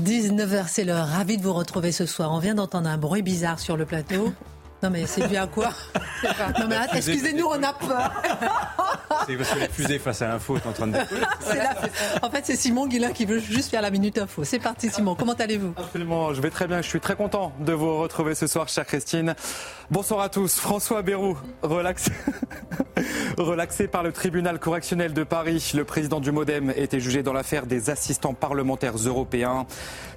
19h, c'est l'heure. Ravi de vous retrouver ce soir. On vient d'entendre un bruit bizarre sur le plateau. Non mais c'est bien quoi? Non mais excusez-nous, on a peur. C'est parce que la fusée face à l'info est en train de En fait, c'est Simon Guillain qui veut juste faire la minute info. C'est parti Simon, comment allez-vous? Absolument, je vais très bien. Je suis très content de vous retrouver ce soir, chère Christine. Bonsoir à tous. François Bayrou, relaxé. Relaxé par le tribunal correctionnel de Paris, le président du Modem était jugé dans l'affaire des assistants parlementaires européens.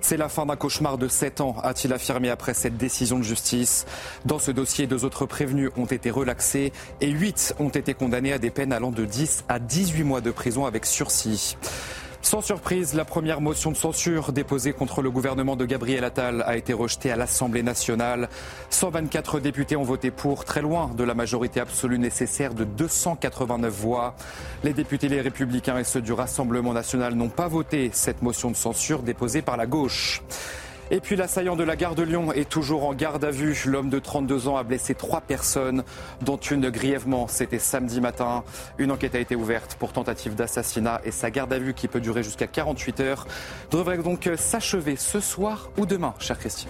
C'est la fin d'un cauchemar de 7 ans, a-t-il affirmé après cette décision de justice. Dans ce dossier, deux autres prévenus ont été relaxés et huit ont été condamnés à des peines allant de 10 à 18 mois de prison avec sursis. Sans surprise, la première motion de censure déposée contre le gouvernement de Gabriel Attal a été rejetée à l'Assemblée nationale. 124 députés ont voté pour, très loin de la majorité absolue nécessaire de 289 voix. Les députés les républicains et ceux du Rassemblement national n'ont pas voté cette motion de censure déposée par la gauche. Et puis l'assaillant de la gare de Lyon est toujours en garde à vue. L'homme de 32 ans a blessé trois personnes, dont une grièvement. C'était samedi matin. Une enquête a été ouverte pour tentative d'assassinat et sa garde à vue, qui peut durer jusqu'à 48 heures, devrait donc s'achever ce soir ou demain, cher Christian.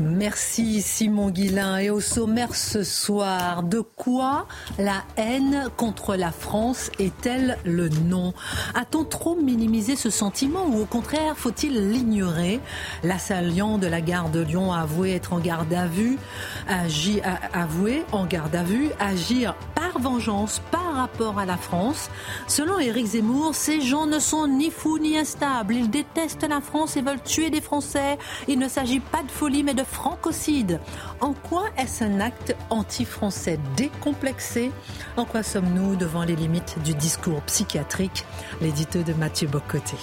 Merci Simon Guillain. Et au sommaire ce soir, de quoi la haine contre la France est-elle le nom? A-t-on trop minimisé ce sentiment ou au contraire faut-il l'ignorer? L'assaillant de la gare de Lyon a avoué être en garde à vue, agi, avoué en garde à vue, agir par vengeance par rapport à la France. Selon Éric Zemmour, ces gens ne sont ni fous ni instables. Ils détestent la France et veulent tuer des Français. Il ne s'agit pas de folie mais de francocide. En quoi est-ce un acte anti-français décomplexé? En quoi sommes-nous devant les limites du discours psychiatrique? L'édito de Mathieu Bocoté.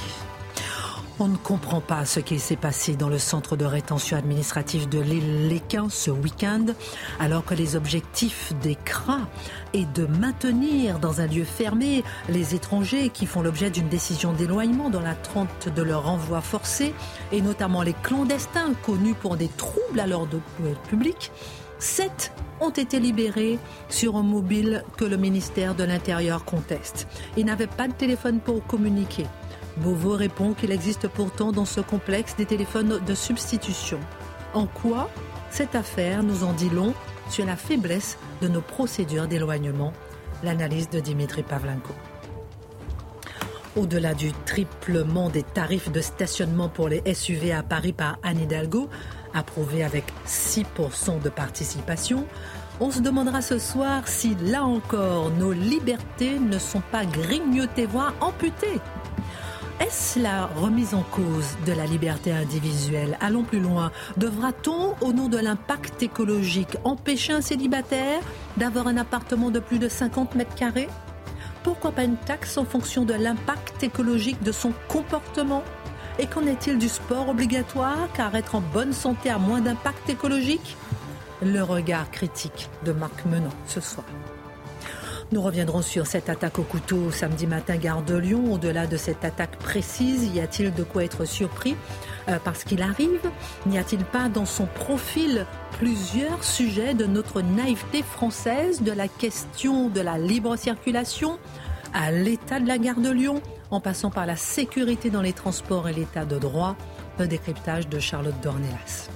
On ne comprend pas ce qui s'est passé dans le centre de rétention administrative de l'île Léquin ce week-end, alors que les objectifs des CRA est de maintenir dans un lieu fermé les étrangers qui font l'objet d'une décision d'éloignement dans l'attente de leur renvoi forcé, et notamment les clandestins connus pour des troubles à l'ordre public. Sept ont été libérés sur un mobile que le ministère de l'Intérieur conteste. Ils n'avaient pas de téléphone pour communiquer. Beauvau répond qu'il existe pourtant dans ce complexe des téléphones de substitution. En quoi cette affaire nous en dit long sur la faiblesse de nos procédures d'éloignement? L'analyse de Dimitri Pavlenko. Au-delà du triplement des tarifs de stationnement pour les SUV à Paris par Anne Hidalgo, approuvé avec 6% de participation, on se demandera ce soir si, là encore, nos libertés ne sont pas grignotées, voire amputées est-ce la remise en cause de la liberté individuelle? Allons plus loin. Devra-t-on, au nom de l'impact écologique, empêcher un célibataire d'avoir un appartement de plus de 50 mètres carrés? Pourquoi pas une taxe en fonction de l'impact écologique de son comportement? Et qu'en est-il du sport obligatoire Car être en bonne santé a moins d'impact écologique? Le regard critique de Marc Menon ce soir. Nous reviendrons sur cette attaque au couteau samedi matin, gare de Lyon. Au-delà de cette attaque précise, y a-t-il de quoi être surpris euh, parce qu'il arrive? N'y a-t-il pas dans son profil plusieurs sujets de notre naïveté française, de la question de la libre circulation à l'état de la gare de Lyon, en passant par la sécurité dans les transports et l'état de droit? Le décryptage de Charlotte Dornelas.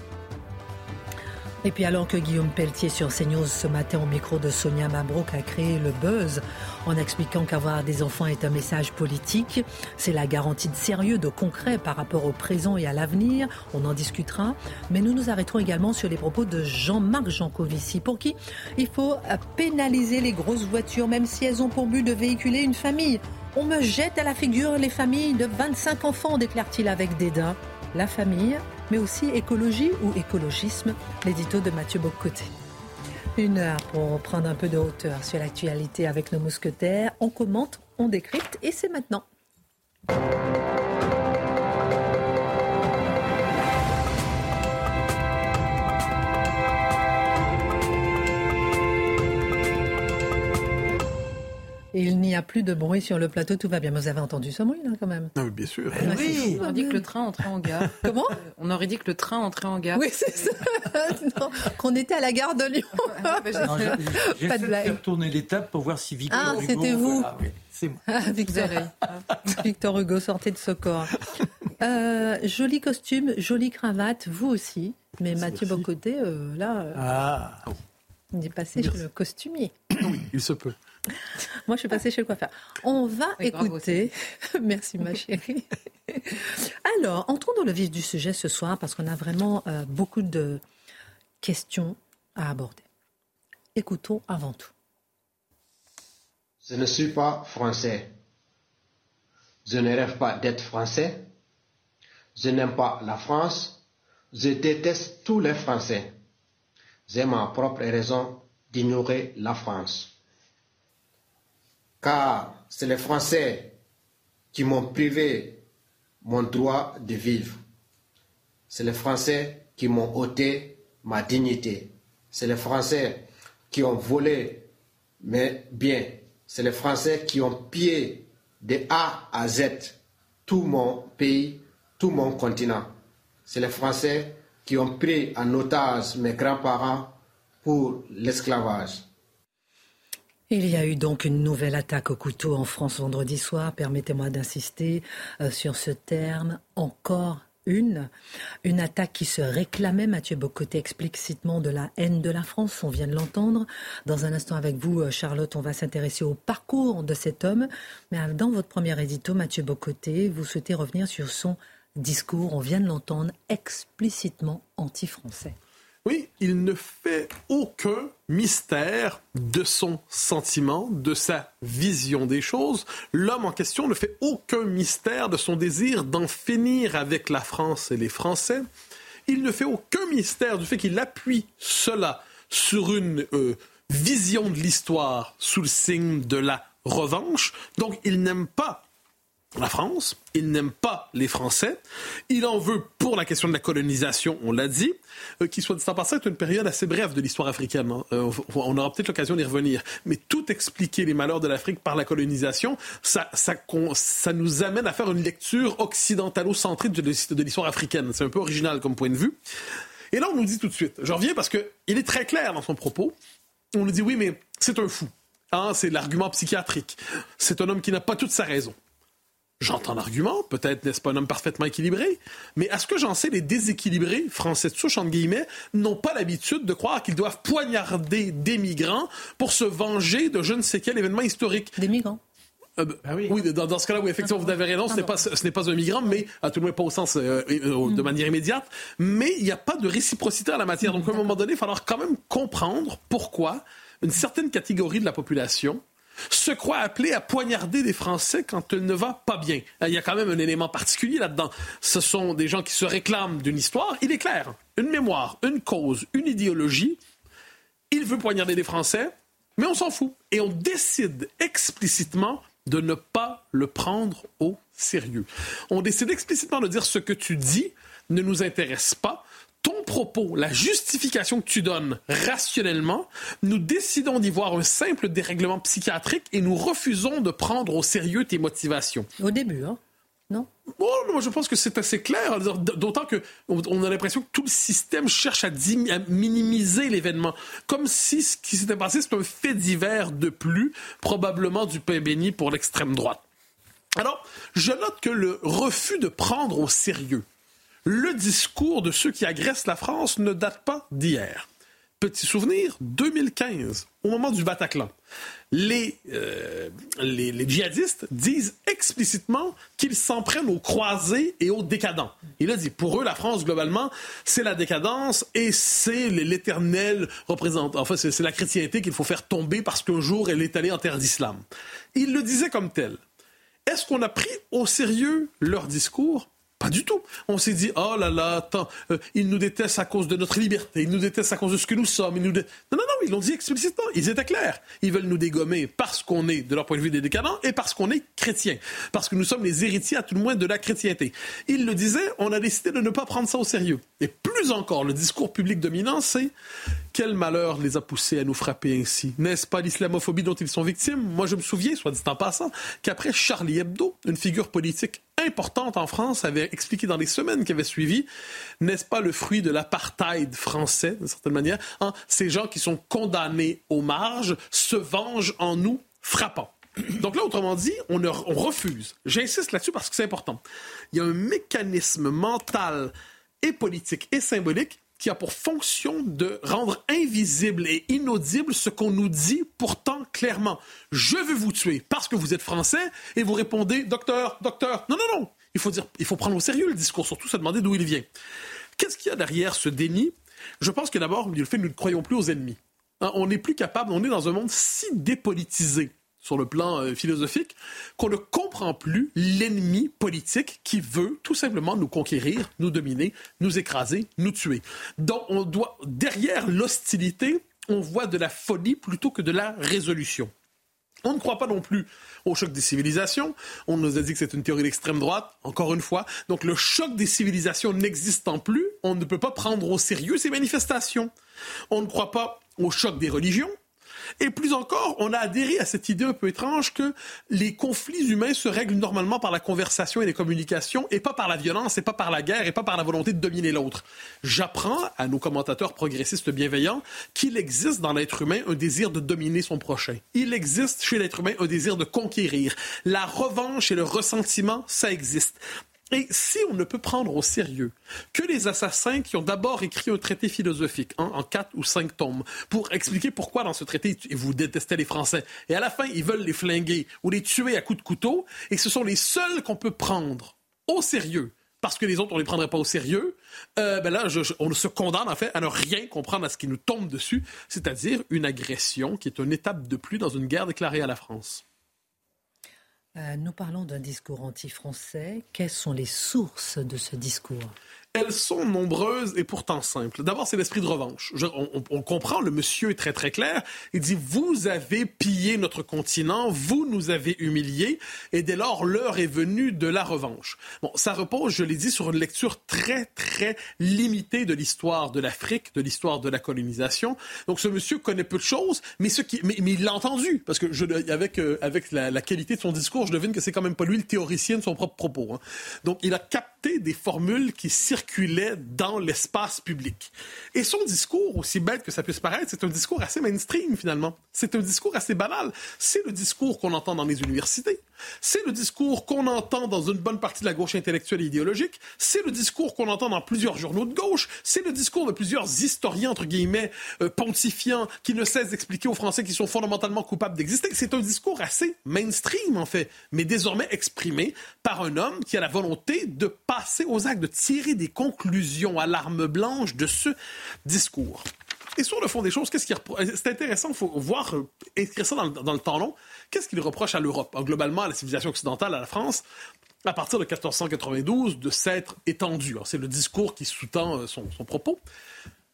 Et puis alors que Guillaume Pelletier sur CNews ce matin au micro de Sonia Mabrouk a créé le buzz en expliquant qu'avoir des enfants est un message politique, c'est la garantie de sérieux, de concret par rapport au présent et à l'avenir, on en discutera, mais nous nous arrêterons également sur les propos de Jean-Marc Jancovici pour qui il faut pénaliser les grosses voitures même si elles ont pour but de véhiculer une famille. On me jette à la figure les familles de 25 enfants, déclare-t-il avec dédain. La famille, mais aussi écologie ou écologisme, l'édito de Mathieu Bocoté. Une heure pour prendre un peu de hauteur sur l'actualité avec nos mousquetaires. On commente, on décrypte et c'est maintenant. Il n'y a plus de bruit sur le plateau, tout va bien. Vous avez entendu ce bruit là quand même? Ah Bien sûr. oui, on dit que le train entrait en gare. Comment? On aurait dit que le train entrait en gare. Oui, c'est ça. Qu'on était à la gare de Lyon. Pas de blague. J'ai tourner l'étape pour voir si Victor ah, c'était vous. c'est moi. Ah, Victor, Victor Hugo sortait de ce corps. Euh, joli costume, jolie cravate, vous aussi. Mais Mathieu Bocoté, euh, là, euh, ah. il est passé chez le costumier. Oui, il se peut. Moi, je suis passée chez le coiffeur. On va écouter. Merci, ma chérie. Alors, entrons dans le vif du sujet ce soir parce qu'on a vraiment beaucoup de questions à aborder. Écoutons avant tout. Je ne suis pas français. Je ne rêve pas d'être français. Je n'aime pas la France. Je déteste tous les Français. J'ai ma propre raison d'ignorer la France. Car c'est les Français qui m'ont privé mon droit de vivre. C'est les Français qui m'ont ôté ma dignité. C'est les Français qui ont volé mes biens. C'est les Français qui ont pillé de A à Z tout mon pays, tout mon continent. C'est les Français qui ont pris en otage mes grands-parents pour l'esclavage. Il y a eu donc une nouvelle attaque au couteau en France vendredi soir. Permettez-moi d'insister euh, sur ce terme encore une, une attaque qui se réclamait, Mathieu Bocoté, explicitement de la haine de la France, on vient de l'entendre. Dans un instant avec vous, euh, Charlotte, on va s'intéresser au parcours de cet homme. Mais dans votre premier édito, Mathieu Bocoté, vous souhaitez revenir sur son discours, on vient de l'entendre, explicitement anti-français. Oui, il ne fait aucun mystère de son sentiment, de sa vision des choses. L'homme en question ne fait aucun mystère de son désir d'en finir avec la France et les Français. Il ne fait aucun mystère du fait qu'il appuie cela sur une euh, vision de l'histoire sous le signe de la revanche. Donc, il n'aime pas la France, il n'aime pas les Français, il en veut pour la question de la colonisation, on l'a dit, euh, qui soit dit en passant est une période assez brève de l'histoire africaine. Hein. Euh, on aura peut-être l'occasion d'y revenir, mais tout expliquer les malheurs de l'Afrique par la colonisation, ça, ça, nous amène à faire une lecture occidentalo-centrée de l'histoire africaine. C'est un peu original comme point de vue. Et là, on nous dit tout de suite, je reviens parce qu'il est très clair dans son propos, on nous dit oui, mais c'est un fou. Hein, c'est l'argument psychiatrique. C'est un homme qui n'a pas toute sa raison. J'entends l'argument, peut-être n'est-ce pas un homme parfaitement équilibré, mais à ce que j'en sais, les déséquilibrés, français de souche, entre guillemets, n'ont pas l'habitude de croire qu'ils doivent poignarder des migrants pour se venger de je ne sais quel événement historique. Des migrants euh, ah oui. dans, ce cas-là, oui, effectivement, vous avez raison, ce n'est pas, ce n'est pas un migrant, mais à tout le moins pas au sens euh, euh, de mm. manière immédiate, mais il n'y a pas de réciprocité en la matière. Donc, à un moment donné, il va falloir quand même comprendre pourquoi une certaine catégorie de la population se croit appelé à poignarder des Français quand elle ne va pas bien. Il y a quand même un élément particulier là-dedans. Ce sont des gens qui se réclament d'une histoire. Il est clair, une mémoire, une cause, une idéologie. Il veut poignarder des Français, mais on s'en fout. Et on décide explicitement de ne pas le prendre au sérieux. On décide explicitement de dire ce que tu dis ne nous intéresse pas ton propos, la justification que tu donnes rationnellement, nous décidons d'y voir un simple dérèglement psychiatrique et nous refusons de prendre au sérieux tes motivations. Au début, hein? Non? Bon, je pense que c'est assez clair, d'autant qu'on a l'impression que tout le système cherche à, à minimiser l'événement, comme si ce qui s'était passé, c'est un fait divers de plus, probablement du pain béni pour l'extrême droite. Alors, je note que le refus de prendre au sérieux le discours de ceux qui agressent la France ne date pas d'hier. Petit souvenir, 2015, au moment du Bataclan, les, euh, les, djihadistes disent explicitement qu'ils s'en prennent aux croisés et aux décadents. Il a dit, pour eux, la France, globalement, c'est la décadence et c'est l'éternel représentant. Enfin, c'est la chrétienté qu'il faut faire tomber parce qu'un jour, elle est allée en terre d'islam. Il le disait comme tel. Est-ce qu'on a pris au sérieux leur discours? Pas du tout. On s'est dit, oh là là, attends, euh, ils nous détestent à cause de notre liberté, ils nous détestent à cause de ce que nous sommes. Ils nous Non, non, non, ils l'ont dit explicitement, ils étaient clairs. Ils veulent nous dégommer parce qu'on est, de leur point de vue, des décadents et parce qu'on est chrétiens. Parce que nous sommes les héritiers, à tout le moins, de la chrétienté. Ils le disaient, on a décidé de ne pas prendre ça au sérieux. Et plus encore, le discours public dominant, c'est quel malheur les a poussés à nous frapper ainsi N'est-ce pas l'islamophobie dont ils sont victimes? Moi, je me souviens, soit dit en passant, qu'après Charlie Hebdo, une figure politique importante en France avait expliqué dans les semaines qui avaient suivi, n'est-ce pas le fruit de l'apartheid français, d'une certaine manière hein? Ces gens qui sont condamnés aux marges se vengent en nous frappant. Donc là, autrement dit, on, on refuse. J'insiste là-dessus parce que c'est important. Il y a un mécanisme mental et politique et symbolique qui a pour fonction de rendre invisible et inaudible ce qu'on nous dit pourtant clairement. Je veux vous tuer parce que vous êtes français et vous répondez docteur, docteur. Non, non, non. Il faut dire, il faut prendre au sérieux le discours, surtout se demander d'où il vient. Qu'est-ce qu'il y a derrière ce déni? Je pense que d'abord, il y a le fait que nous ne croyons plus aux ennemis. Hein, on n'est plus capable, on est dans un monde si dépolitisé sur le plan euh, philosophique, qu'on ne comprend plus l'ennemi politique qui veut tout simplement nous conquérir, nous dominer, nous écraser, nous tuer. Donc, on doit, derrière l'hostilité, on voit de la folie plutôt que de la résolution. On ne croit pas non plus au choc des civilisations. On nous a dit que c'est une théorie d'extrême droite, encore une fois. Donc le choc des civilisations n'existant plus, on ne peut pas prendre au sérieux ces manifestations. On ne croit pas au choc des religions. Et plus encore, on a adhéré à cette idée un peu étrange que les conflits humains se règlent normalement par la conversation et les communications et pas par la violence et pas par la guerre et pas par la volonté de dominer l'autre. J'apprends à nos commentateurs progressistes bienveillants qu'il existe dans l'être humain un désir de dominer son prochain. Il existe chez l'être humain un désir de conquérir. La revanche et le ressentiment, ça existe. Et si on ne peut prendre au sérieux que les assassins qui ont d'abord écrit un traité philosophique hein, en quatre ou cinq tomes pour expliquer pourquoi dans ce traité vous détestez les Français et à la fin ils veulent les flinguer ou les tuer à coups de couteau et ce sont les seuls qu'on peut prendre au sérieux parce que les autres, on ne les prendrait pas au sérieux, euh, ben là, on se condamne en fait à ne rien comprendre à ce qui nous tombe dessus, c'est-à-dire une agression qui est une étape de plus dans une guerre déclarée à la France. Euh, nous parlons d'un discours anti-français. Quelles sont les sources de ce discours? Elles sont nombreuses et pourtant simples. D'abord, c'est l'esprit de revanche. on, comprend, le monsieur est très très clair. Il dit, vous avez pillé notre continent, vous nous avez humiliés, et dès lors, l'heure est venue de la revanche. Bon, ça repose, je l'ai dit, sur une lecture très très limitée de l'histoire de l'Afrique, de l'histoire de la colonisation. Donc, ce monsieur connaît peu de choses, mais, ce qui, mais, il l'a entendu, parce que je, avec, euh, avec la, qualité de son discours, je devine que c'est quand même pas lui le théoricien de son propre propos. Hein. Donc, il a capté des formules qui circulait dans l'espace public. Et son discours, aussi bête que ça puisse paraître, c'est un discours assez mainstream finalement. C'est un discours assez banal. C'est le discours qu'on entend dans les universités. C'est le discours qu'on entend dans une bonne partie de la gauche intellectuelle et idéologique. C'est le discours qu'on entend dans plusieurs journaux de gauche. C'est le discours de plusieurs historiens, entre guillemets, euh, pontifiants, qui ne cessent d'expliquer aux Français qu'ils sont fondamentalement coupables d'exister. C'est un discours assez mainstream, en fait, mais désormais exprimé par un homme qui a la volonté de passer aux actes, de tirer des conclusions à l'arme blanche de ce discours. Et sur le fond des choses, qu'est-ce qui c'est intéressant, il faut voir euh, écrire ça dans le, temps long. Qu'est-ce qu'il reproche à l'Europe, globalement à la civilisation occidentale, à la France, à partir de 1492, de s'être étendue. C'est le discours qui sous-tend euh, son propos.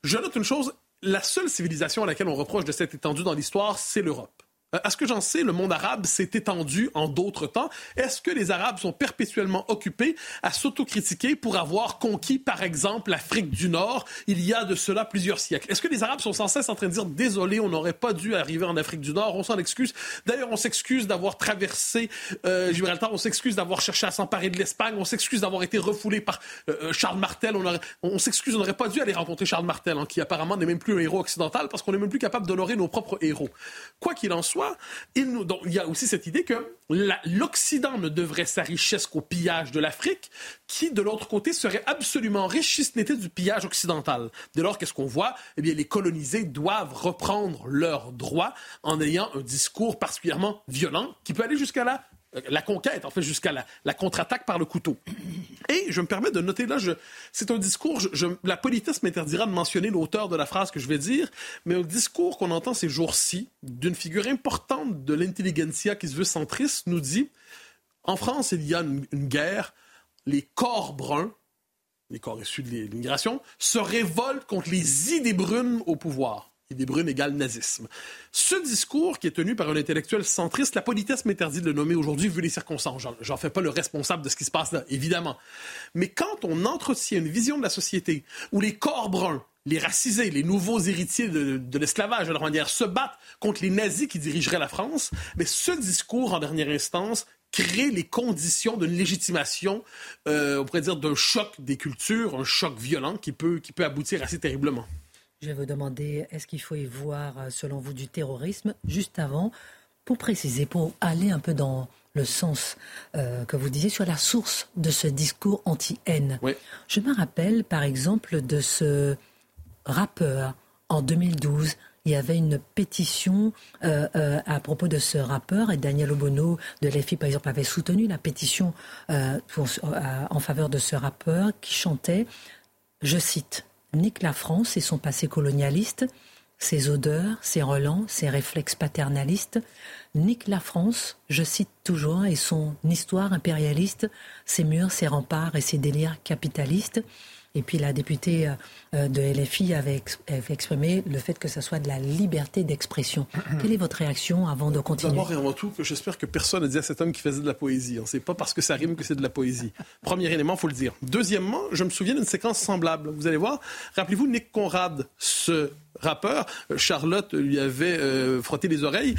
Je note une chose, la seule civilisation à laquelle on reproche de s'être étendue dans l'histoire, c'est l'Europe. Euh, à ce que j'en sais, le monde arabe s'est étendu en d'autres temps. Est-ce que les Arabes sont perpétuellement occupés à s'autocritiquer pour avoir conquis, par exemple, l'Afrique du Nord il y a de cela plusieurs siècles? Est-ce que les Arabes sont sans cesse en train de dire désolé, on n'aurait pas dû arriver en Afrique du Nord, on s'en excuse. D'ailleurs, on s'excuse d'avoir traversé euh, Gibraltar, on s'excuse d'avoir cherché à s'emparer de l'Espagne, on s'excuse d'avoir été refoulé par euh, Charles Martel, on, on s'excuse, on n'aurait pas dû aller rencontrer Charles Martel, hein, qui apparemment n'est même plus un héros occidental parce qu'on n'est même plus capable d'honorer nos propres héros. Quoi qu'il en soit, il, y a aussi cette idée que l'Occident ne devrait sa richesse qu'au pillage de l'Afrique, qui, de l'autre côté, serait absolument riche si ce n'était du pillage occidental. Dès lors, qu'est-ce qu'on voit? Eh bien, les colonisés doivent reprendre leurs droits en ayant un discours particulièrement violent qui peut aller jusqu'à la la conquête, en fait, jusqu'à la, contre-attaque par le couteau. Et je me permets de noter là, c'est un discours, la politesse m'interdira de mentionner l'auteur de la phrase que je vais dire, mais un discours qu'on entend ces jours-ci d'une figure importante de l'intelligentsia qui se veut centriste nous dit, en France, il y a une, une guerre, les corps bruns, les corps issus de l'immigration, se révoltent contre les idées brunes au pouvoir. Idée brune égale nazisme. Ce discours qui est tenu par un intellectuel centriste, la politesse m'interdit de le nommer aujourd'hui vu les circonstances. J'en fais pas le responsable de ce qui se passe là, évidemment. Mais quand on entretient une vision de la société où les corps bruns, les racisés, les nouveaux héritiers de, l'esclavage, de leur manière, se battent contre les nazis qui dirigeraient la France, mais ce discours, en dernière instance, crée les conditions d'une légitimation, euh, on pourrait dire, d'un choc des cultures, un choc violent qui peut, qui peut aboutir assez terriblement. Je vais vous demander, est-ce qu'il faut y voir, euh, selon vous, du terrorisme Juste avant, Pour préciser, pour aller un peu dans le sens euh, que vous disiez sur la source de ce discours anti-haine, je me rappelle par exemple de ce rappeur. En 2012 il y avait une pétition euh, euh, à propos de ce rappeur et Daniel Obono de l'EFI, par exemple, avait soutenu la pétition euh, en faveur de ce rappeur qui chantait, je cite, Nique la France et son passé colonialiste, ses odeurs, ses relents, ses réflexes paternalistes, nique la France, je cite toujours, et son histoire impérialiste, ses murs, ses remparts et ses délires capitalistes. Et puis la députée euh, euh, de LFI avait, exprimé le fait que ce soit de la liberté d'expression. Quelle est votre réaction avant de continuer? D'abord et avant tout, que j'espère que personne ne dit à cet homme qui faisait de la poésie. C'est pas parce que ça rime que c'est de la poésie. Premier élément, faut le dire. Deuxièmement, je me souviens d'une séquence semblable. Vous allez voir. Rappelez-vous Nick Conrad, ce rappeur, Charlotte lui avait euh, frotté les oreilles,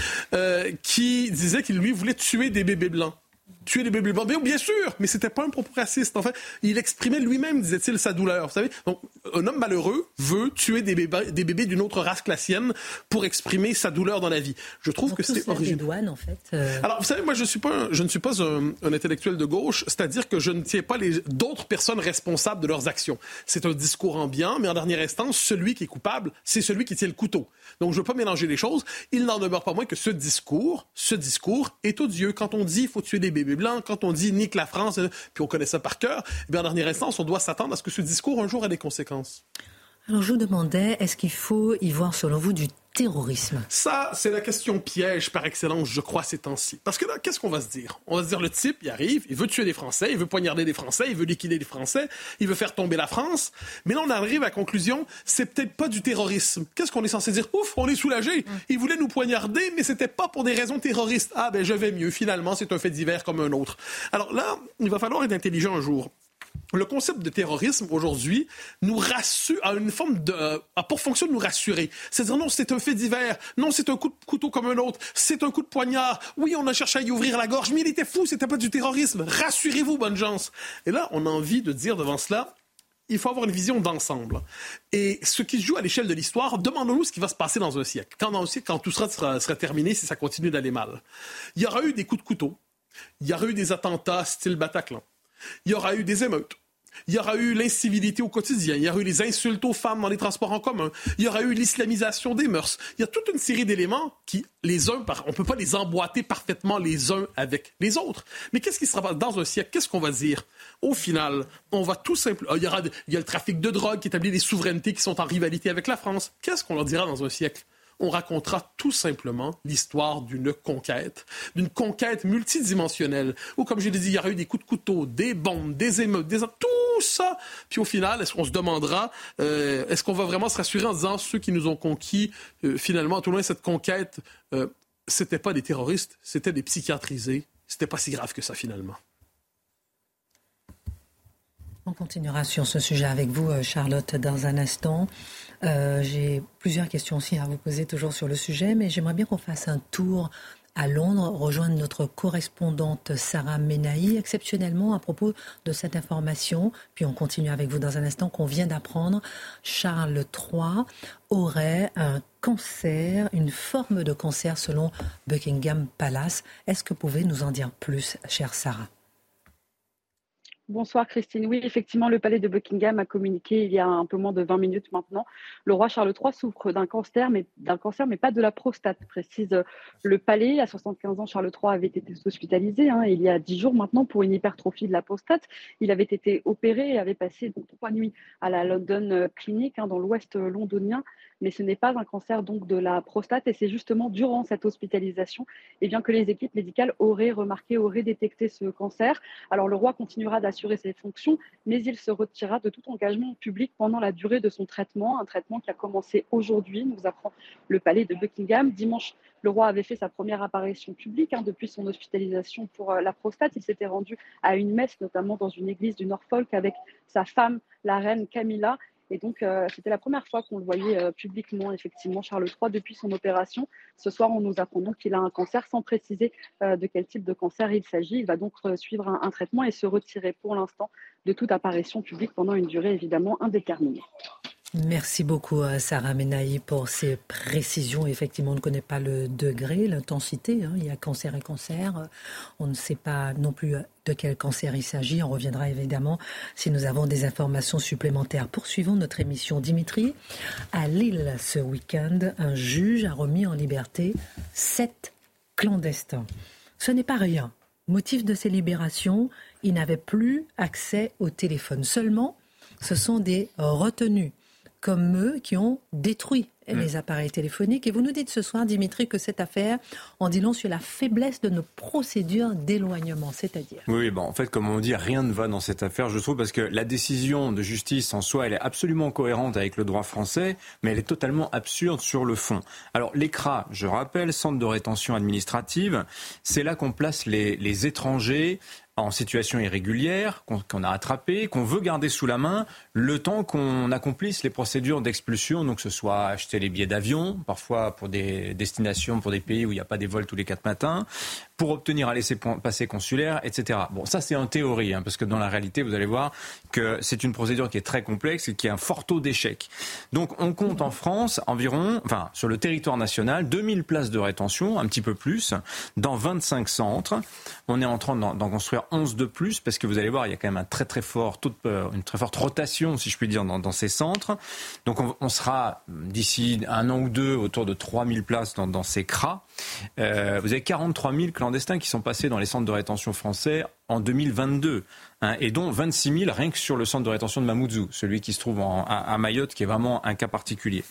qui disait qu'il lui voulait tuer des bébés blancs tuer les bébés blancs. Bien sûr, mais c'était pas un propos raciste. En fait, il exprimait lui-même, disait-il, sa douleur. Vous savez, donc un homme malheureux veut tuer des bébés, des bébés d'une autre race que la sienne pour exprimer sa douleur dans la vie. Je trouve que c'est original. en fait. Euh. Alors, vous savez, moi, je suis pas, je ne suis pas un, intellectuel de gauche, c'est-à-dire que je ne tiens pas les d'autres personnes responsables de leurs actions. C'est un discours ambiant, mais en dernière instance, celui qui est coupable, c'est celui qui tient le couteau. Donc, je veux pas mélanger les choses. Il n'en demeure pas moins que ce discours, ce discours est odieux. Quand on dit il faut tuer des bébés quand on dit nique la France, euh, puis on connaît ça par cœur, eh bien, en dernière instance, on doit s'attendre à ce que ce discours, un jour, ait des conséquences. Alors, je vous demandais, est-ce qu'il faut y voir, selon vous, du terrorisme Ça, c'est la question piège par excellence, je crois, ces temps-ci. Parce que là, qu'est-ce qu'on va se dire? On va se dire, le type, il arrive, il veut tuer des Français, il veut poignarder des Français, il veut liquider des Français, il veut faire tomber la France. Mais là, on arrive à la conclusion, c'est peut-être pas du terrorisme. Qu'est-ce qu'on est censé dire? Ouf, on est soulagé. Il voulait nous poignarder, mais c'était pas pour des raisons terroristes. Ah, ben, je vais mieux. Finalement, c'est un fait divers comme un autre. Alors là, il va falloir être intelligent un jour le concept de terrorisme aujourd'hui nous rassure, a une forme de, a pour fonction de nous rassurer. C'est-à-dire non, c'est un fait divers, non, c'est un coup de couteau comme un autre, c'est un coup de poignard. Oui, on a cherché à y ouvrir la gorge, mais il était fou, c'était pas du terrorisme. Rassurez-vous, bonne chance. Et là, on a envie de dire devant cela, il faut avoir une vision d'ensemble. Et ce qui se joue à l'échelle de l'histoire, demandons-nous ce qui va se passer dans un siècle. Quand dans un siècle, quand tout sera, sera, sera terminé, si ça continue d'aller mal. Il y aura eu des coups de couteau, il y aura eu des attentats style Bataclan. Il y aura eu des émeutes. Il y aura eu l'incivilité au quotidien. Il y aura eu les insultes aux femmes dans les transports en commun. Il y aura eu l'islamisation des mœurs. Il y a toute une série d'éléments qui, les uns, on ne peut pas les emboîter parfaitement les uns avec les autres. Mais qu'est-ce qui sera dans un siècle? Qu'est-ce qu'on va dire? Au final, on va tout simplement. Il y, aura, a le trafic de drogue qui établit des souverainetés qui sont en rivalité avec la France. Qu'est-ce qu'on leur dira dans un siècle? On racontera tout simplement l'histoire d'une conquête, d'une conquête multidimensionnelle, où, comme je l'ai dit, il y aura eu des coups de couteau, des bombes, des émeutes, des... tout ça. Puis au final, est-ce qu'on se demandera, euh, est-ce qu'on va vraiment se rassurer en disant ceux qui nous ont conquis, euh, finalement, tout le moins, cette conquête, euh, c'était pas des terroristes, c'était des psychiatrisés. C'était pas si grave que ça, finalement. On continuera sur ce sujet avec vous, Charlotte, dans un instant. Euh, j'ai plusieurs questions aussi à vous poser toujours sur le sujet, mais j'aimerais bien qu'on fasse un tour à Londres, rejoindre notre correspondante Sarah Menahi, exceptionnellement à propos de cette information. Puis on continue avec vous dans un instant qu'on vient d'apprendre. Charles III aurait un cancer, une forme de cancer selon Buckingham Palace. Est-ce que vous pouvez nous en dire plus, chère Sarah? Bonsoir Christine. Oui, effectivement, le palais de Buckingham a communiqué il y a un peu moins de 20 minutes maintenant. Le roi Charles III souffre d'un cancer, mais d'un cancer, mais pas de la prostate, précise le palais. À 75 ans, Charles III avait été hospitalisé hein, il y a 10 jours maintenant pour une hypertrophie de la prostate. Il avait été opéré et avait passé trois nuits à la London Clinic hein, dans l'ouest londonien mais ce n'est pas un cancer donc de la prostate et c'est justement durant cette hospitalisation eh bien, que les équipes médicales auraient remarqué, auraient détecté ce cancer. Alors le roi continuera d'assurer ses fonctions, mais il se retirera de tout engagement public pendant la durée de son traitement, un traitement qui a commencé aujourd'hui, nous apprend le palais de Buckingham. Dimanche, le roi avait fait sa première apparition publique hein, depuis son hospitalisation pour euh, la prostate. Il s'était rendu à une messe, notamment dans une église du Norfolk, avec sa femme, la reine Camilla. Et donc, euh, c'était la première fois qu'on le voyait euh, publiquement, effectivement, Charles III, depuis son opération. Ce soir, on nous apprend donc qu'il a un cancer sans préciser euh, de quel type de cancer il s'agit. Il va donc suivre un, traitement et se retirer pour l'instant de toute apparition publique pendant une durée évidemment indéterminée. Merci beaucoup à Sarah Menaï pour ces précisions. Effectivement, on ne connaît pas le degré, l'intensité. Hein. Il y a cancer et cancer. On ne sait pas non plus de quel cancer il s'agit. On reviendra évidemment si nous avons des informations supplémentaires. Poursuivons notre émission. Dimitri, à Lille ce week-end, un juge a remis en liberté sept clandestins. Ce n'est pas rien. Motif de ces libérations, ils n'avaient plus accès au téléphone. Seulement, ce sont des retenus comme eux qui ont détruit mm. les appareils téléphoniques. Et vous nous dites ce soir, Dimitri, que cette affaire en dit long sur la faiblesse de nos procédures d'éloignement, c'est-à-dire Oui, bon, en fait, comme on dit, rien ne va dans cette affaire, je trouve, parce que la décision de justice en soi, elle est absolument cohérente avec le droit français, mais elle est totalement absurde sur le fond. Alors, l'ECRA, je rappelle, centre de rétention administrative, c'est là qu'on place les, les étrangers en situation irrégulière, qu'on a attrapé, qu'on veut garder sous la main le temps qu'on accomplisse les procédures d'expulsion, donc ce soit acheter les billets d'avion, parfois pour des destinations, pour des pays où il n'y a pas des vols tous les quatre matins, pour obtenir un laissez-passer consulaire, etc. Bon, ça c'est en théorie, hein, parce que dans la réalité, vous allez voir que c'est une procédure qui est très complexe et qui a un fort taux d'échec. Donc on compte en France environ, enfin sur le territoire national, 2000 places de rétention, un petit peu plus, dans 25 centres. On est en train d'en construire 11 de plus, parce que vous allez voir, il y a quand même un très très fort taux de, une très forte rotation, si je puis dire, dans, ces centres. Donc on, sera d'ici un an ou deux autour de 3000 places dans, ces CRA. Euh, vous avez 43 000 clandestins qui sont passés dans les centres de rétention français en 2022, hein, et dont 26 000 rien que sur le centre de rétention de Mamoudzou, celui qui se trouve à, Mayotte, qui est vraiment un cas particulier.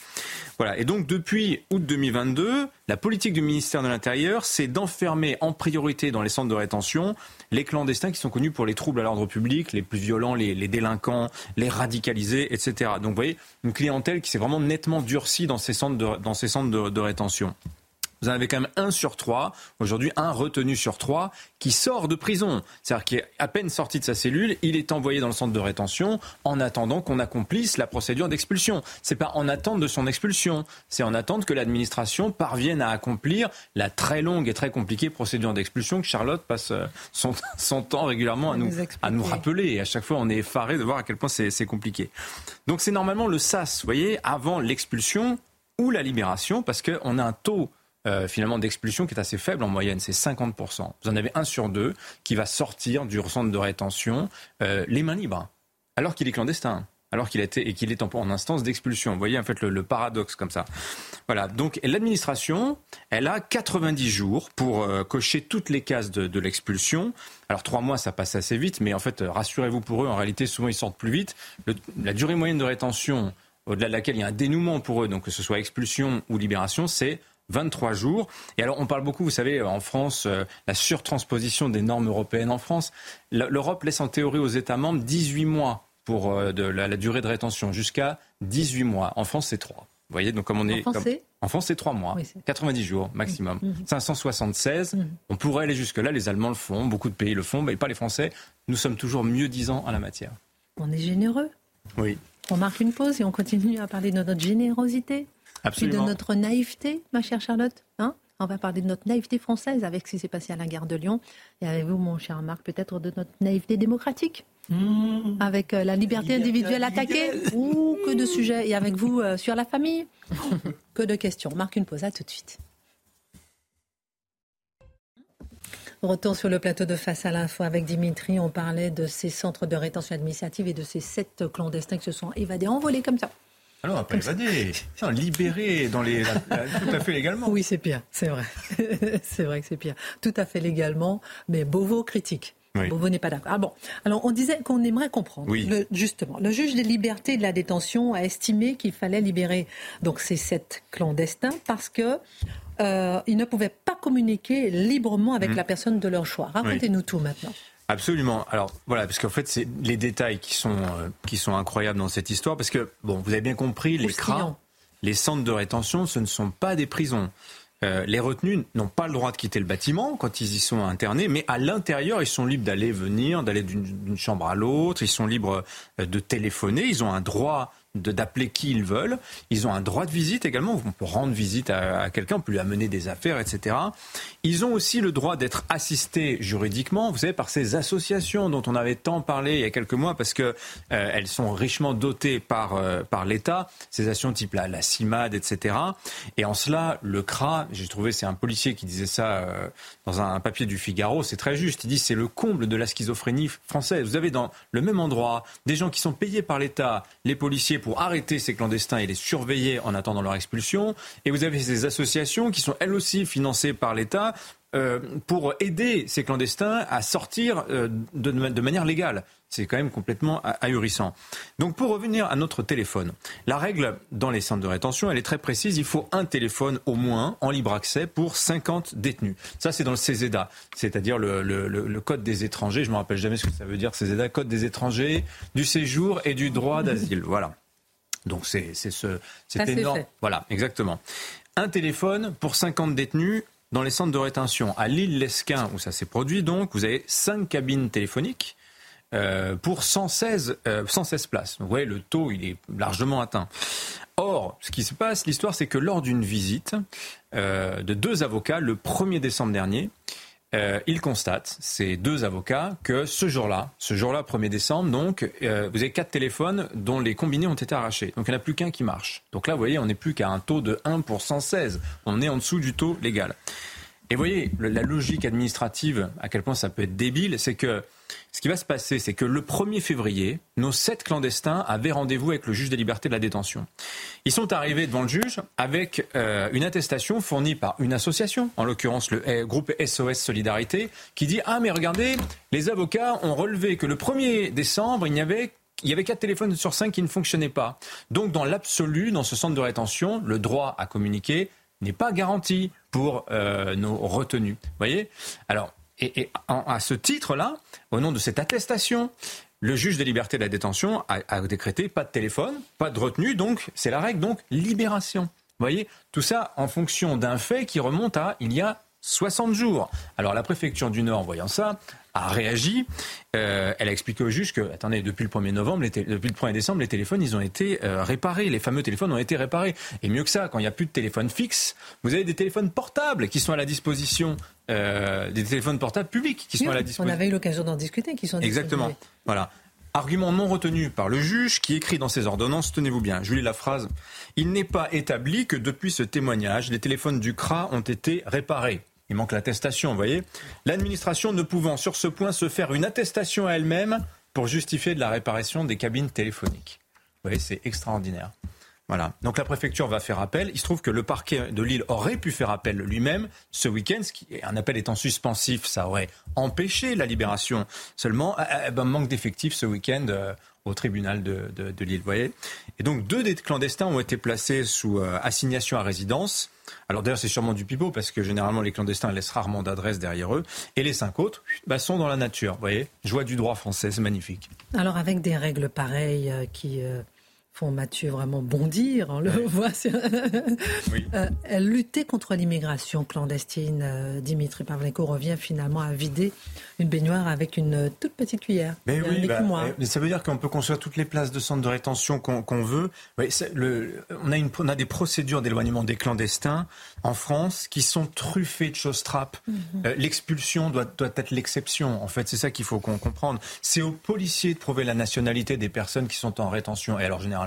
Voilà. Et donc depuis août 2022, la politique du ministère de l'Intérieur, c'est d'enfermer en priorité dans les centres de rétention les clandestins qui sont connus pour les troubles à l'ordre public, les plus violents, les, délinquants, les radicalisés, etc. Donc vous voyez, une clientèle qui s'est vraiment nettement durcie dans ces centres de rétention vous en avez quand même un sur trois, aujourd'hui un retenu sur trois, qui sort de prison. C'est-à-dire qu'il est à peine sorti de sa cellule, il est envoyé dans le centre de rétention en attendant qu'on accomplisse la procédure d'expulsion. C'est pas en attente de son expulsion, c'est en attente que l'administration parvienne à accomplir la très longue et très compliquée procédure d'expulsion que Charlotte passe euh, son, son temps régulièrement à nous, à nous rappeler. Et à chaque fois, on est effaré de voir à quel point c'est compliqué. Donc c'est normalement le SAS, vous voyez, avant l'expulsion ou la libération, parce qu'on a un taux euh, finalement d'expulsion qui est assez faible en moyenne, c'est 50%. Vous en avez un sur deux qui va sortir du centre de rétention euh, les mains libres, alors qu'il est clandestin alors qu'il était et qu'il est en, instance d'expulsion. Vous voyez en fait le, paradoxe comme ça. Voilà. Donc l'administration, elle a 90 jours pour euh, cocher toutes les cases de, l'expulsion. Alors trois mois, ça passe assez vite, mais en fait, rassurez-vous pour eux, en réalité, souvent ils sortent plus vite. la durée moyenne de rétention, au-delà de laquelle il y a un dénouement pour eux, donc que ce soit expulsion ou libération, c'est 23 jours. Et alors, on parle beaucoup, vous savez, en France, euh, la surtransposition des normes européennes en France. L'Europe laisse en théorie aux États membres 18 mois pour euh, de la, durée de rétention, jusqu'à 18 mois. En France, c'est 3. Vous voyez, donc comme on est. En France, c'est 3 mois, 90 jours maximum. 576, mmh. mmh. on pourrait aller jusque-là, les Allemands le font, beaucoup de pays le font, mais pas les Français. Nous sommes toujours mieux disants en la matière. On est généreux. Oui. On marque une pause et on continue à parler de notre générosité. Absolument. Et de notre naïveté, ma chère Charlotte. Hein? On va parler de notre naïveté française avec ce qui s'est passé à la gare de Lyon. Et avec vous, mon cher Marc, peut-être de notre naïveté démocratique? Mmh. Avec euh, la liberté, individuelle attaquée. Ou que de sujets. Et avec vous, euh, sur la famille? que de questions. Marc une pause. À tout de suite. Retour sur le plateau de Face à l'info avec Dimitri. On parlait de ces centres de rétention administrative et de ces sept clandestins qui se sont évadés, envolés comme ça. Alors, pas évadé, libéré dans les, tout à fait légalement. Oui, c'est pire, c'est vrai. c'est vrai que c'est pire. Tout à fait légalement, mais Beauvau critique. Beauvau n'est pas d'accord. Ah bon, alors on disait qu'on aimerait comprendre. Oui. justement, le juge des libertés et de la détention a estimé qu'il fallait libérer donc ces sept clandestins parce que euh, ils ne pouvaient pas communiquer librement avec mmh. la personne de leur choix. Racontez-nous tout maintenant. Absolument. Alors voilà, parce qu'en fait, c'est les détails qui sont euh, qui sont incroyables dans cette histoire, parce que bon, vous avez bien compris, les CRA, les centres de rétention, ce ne sont pas des prisons. Euh, les retenus n'ont pas le droit de quitter le bâtiment quand ils y sont internés, mais à l'intérieur, ils sont libres d'aller venir, d'aller d'une chambre à l'autre, ils sont libres euh, de téléphoner, ils ont un droit d'appeler qui ils veulent. Ils ont un droit de visite également. On peut rendre visite à, quelqu'un, on peut lui amener des affaires, etc. Ils ont aussi le droit d'être assistés juridiquement, vous savez, par ces associations dont on avait tant parlé il y a quelques mois, parce que euh, elles sont richement dotées par, euh, par l'État, ces associations type la, la CIMAD, etc. Et en cela, le CRA, j'ai trouvé, c'est un policier qui disait ça euh, dans un, papier du Figaro, c'est très juste. Il dit c'est le comble de la schizophrénie française. Vous avez dans le même endroit des gens qui sont payés par l'État, les policiers, pour arrêter ces clandestins et les surveiller en attendant leur expulsion. Et vous avez ces associations qui sont elles aussi financées par l'État euh, pour aider ces clandestins à sortir euh, de, de, manière légale. C'est quand même complètement ahurissant. Donc pour revenir à notre téléphone, la règle dans les centres de rétention, elle est très précise. Il faut un téléphone au moins en libre accès pour 50 détenus. Ça, c'est dans le CESEDA, c'est-à-dire le, le, le, code des étrangers. Je ne me rappelle jamais ce que ça veut dire, CESEDA, code des étrangers, du séjour et du droit d'asile. Voilà. Donc c'est ce, c'est énorme. Voilà, exactement. Un téléphone pour 50 détenus dans les centres de rétention. À l'île Lesquin, où ça s'est produit, donc, vous avez cinq cabines téléphoniques euh, pour 116, 116 euh, places. Donc, vous voyez, le taux, il est largement atteint. Or, ce qui se passe, l'histoire, c'est que lors d'une visite euh, de deux avocats, le 1er décembre dernier, euh, ils constatent, ces deux avocats, que ce jour-là, ce jour-là, 1er décembre, donc, euh, vous avez quatre téléphones dont les combinés ont été arrachés. Donc il n'y en a plus qu'un qui marche. Donc là, vous voyez, on n'est plus qu'à un taux de 1 pour 116. On est en dessous du taux légal. Et vous voyez, la logique administrative, à quel point ça peut être débile, c'est que ce qui va se passer, c'est que le 1er février, nos sept clandestins avaient rendez-vous avec le juge des libertés de la détention. Ils sont arrivés devant le juge avec euh, une attestation fournie par une association, en l'occurrence le eh, groupe SOS Solidarité, qui dit Ah, mais regardez, les avocats ont relevé que le 1er décembre, il y avait il y avait quatre téléphones sur cinq qui ne fonctionnaient pas. Donc, dans l'absolu, dans ce centre de rétention, le droit à communiquer n'est pas garanti pour euh, nos retenus. Vous voyez? Alors, et, à ce titre-là, au nom de cette attestation, le juge des libertés de la détention a, décrété pas de téléphone, pas de retenue, donc c'est la règle, donc libération. Vous voyez, tout ça en fonction d'un fait qui remonte à il y a 60 jours. Alors la préfecture du Nord, voyant ça, a réagi. Euh, elle a expliqué au juge que, attendez, depuis le 1er novembre, depuis le 1er décembre, les téléphones, ils ont été euh, réparés. Les fameux téléphones ont été réparés. Et mieux que ça, quand il n'y a plus de téléphone fixe, vous avez des téléphones portables qui sont à la disposition, euh, des téléphones portables publics qui sont à la disposition. On avait eu l'occasion d'en discuter, qui sont Exactement. Voilà. Argument non retenu par le juge qui écrit dans ses ordonnances, tenez-vous bien, je lis la phrase, il n'est pas établi que depuis ce témoignage, les téléphones du CRA ont été réparés. Il manque l'attestation, vous voyez. L'administration ne pouvant sur ce point se faire une attestation à elle-même pour justifier de la réparation des cabines téléphoniques. Vous voyez, c'est extraordinaire. Voilà. Donc la préfecture va faire appel. Il se trouve que le parquet de Lille aurait pu faire appel lui-même ce week-end. Ce qui, un appel étant suspensif, ça aurait empêché la libération. Seulement, eh ben, manque d'effectifs ce week-end euh, au tribunal de, de, Lille. Vous voyez Et donc deux des clandestins ont été placés sous euh, assignation à résidence. Alors d'ailleurs, c'est sûrement du pipeau parce que généralement les clandestins laissent rarement d'adresse derrière eux. Et les cinq autres bah, sont dans la nature. Vous voyez, joie du droit français, c'est magnifique. Alors avec des règles pareilles euh, qui euh, font Mathieu vraiment bondir, on le voit. Euh, lutter contre l'immigration clandestine, euh, Dimitri Pavlenko revient finalement à vider une baignoire avec une toute petite cuillère. Mais oui, bah, mais ça veut dire qu'on peut construire toutes les places de centres de rétention qu'on veut. le, on, a une, on a des procédures d'éloignement des clandestins en France qui sont truffées de choses trappes. Mhm. Euh, l'expulsion doit, doit être l'exception. En fait, c'est ça qu'il faut qu'on comprenne. C'est aux policiers de prouver la nationalité des personnes qui sont en rétention. Et alors, généralement,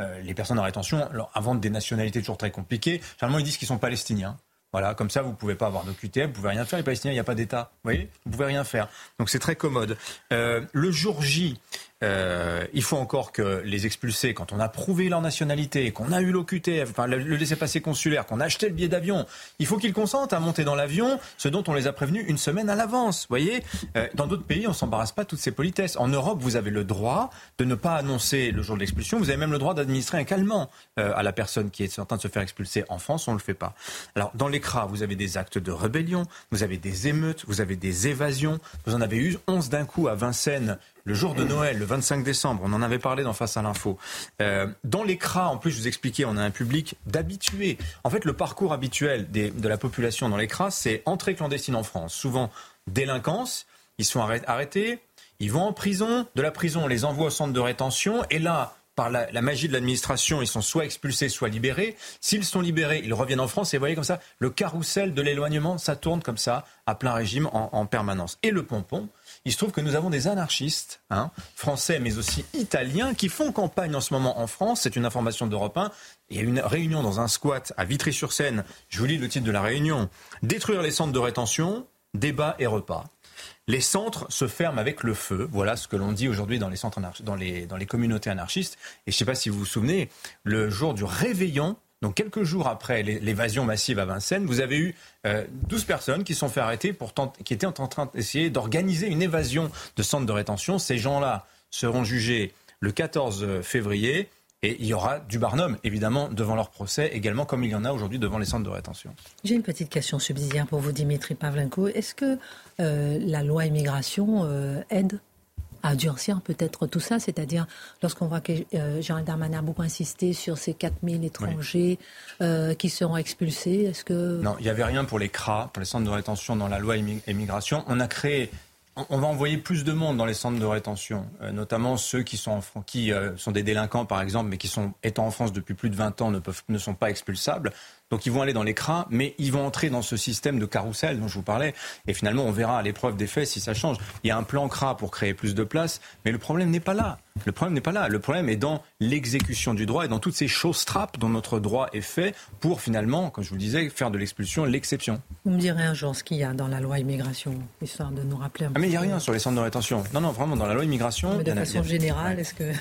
euh, les personnes en rétention, alors, avant des nationalités toujours très compliquées, généralement, ils disent qu'ils sont palestiniens. Voilà, comme ça, vous ne pouvez pas avoir de QTF, vous pouvez rien faire. Les Palestiniens, il n'y a pas d'État. Vous voyez Vous pouvez rien faire. Donc c'est très commode. Euh, le jour J, euh, il faut encore que les expulsés, quand on a prouvé leur nationalité, qu'on a eu l'OQTF, enfin le, laissez-passer consulaire, qu'on a acheté le billet d'avion, il faut qu'ils consentent à monter dans l'avion, ce dont on les a prévenus une semaine à l'avance. Voyez euh, Dans d'autres pays, on s'embarrasse pas toutes ces politesses. En Europe, vous avez le droit de ne pas annoncer le jour de l'expulsion. Vous avez même le droit d'administrer un calmant euh, à la personne qui est en train de se faire expulser. En France, on ne le fait pas. Alors, dans l'écras, vous avez des actes de rébellion, vous avez des émeutes, vous avez des évasions. Vous en avez eu 11 d'un coup à Vincennes le jour de Noël, le 25 décembre, on en avait parlé dans Face à l'info. Euh, dans l'écran, en plus, je vous expliquais, on a un public d'habitués. En fait, le parcours habituel de la population dans l'écran, c'est entrée clandestine en France. Souvent, délinquance, ils sont arrêtés, ils vont en prison, de la prison, on les envoie au centre de rétention, et là, par la, magie de l'administration, ils sont soit expulsés, soit libérés. S'ils sont libérés, ils reviennent en France. Et vous voyez comme ça, le carrousel de l'éloignement, ça tourne comme ça, à plein régime, en, permanence. Et le pompon, il se trouve que nous avons des anarchistes, hein, français mais aussi italiens, qui font campagne en ce moment en France. C'est une information d'Europe 1. Il y a une réunion dans un squat à Vitry-sur-Seine. Je vous lis le titre de la réunion. Détruire les centres de rétention, débat et repas. Les centres se ferment avec le feu. Voilà ce que l'on dit aujourd'hui dans les centres dans les, dans les communautés anarchistes. Et je ne sais pas si vous vous souvenez, le jour du réveillon, donc quelques jours après l'évasion massive à Vincennes, vous avez eu 12 euh, personnes qui sont fait arrêter qui étaient en train d'essayer d'organiser une évasion de centres de rétention. Ces gens-là seront jugés le 14 février. Et il y aura du Barnum, évidemment, devant leur procès, également comme il y en a aujourd'hui devant les centres de rétention. J'ai une petite question subsidiaire pour vous, Dimitri Pavlenko. Est-ce que euh, la loi immigration euh, aide à durcir peut-être tout ça, c'est-à-dire lorsqu'on voit que euh, Jean Darmanin a beaucoup insisté sur ces 4000 étrangers qui seront expulsés, est-ce que... Non, il n'y avait rien pour les CRA, pour les centres de rétention dans la loi immigration. On a créé on va envoyer plus de monde dans les centres de rétention, euh, notamment ceux qui, sont, qui euh, sont des délinquants, par exemple, mais qui sont, étant en France depuis plus de 20 ans, ne, peuvent, ne sont pas expulsables. Donc ils vont aller dans les crins, mais ils vont entrer dans ce système de carrousel dont je vous parlais. Et finalement, on verra à l'épreuve des faits si ça change. Il y a un plan CRA pour créer plus de places, mais le problème n'est pas là. Le problème n'est pas là. Le problème est dans l'exécution du droit et dans toutes ces choses trappes dont notre droit est fait pour finalement, comme je vous le disais, faire de l'expulsion l'exception. Vous me direz un jour ce qu'il y a dans la loi immigration, histoire de nous rappeler un ah, Mais il n'y a rien sur les centres de rétention. Non, non, vraiment, dans la loi immigration. Mais de façon générale, est-ce que.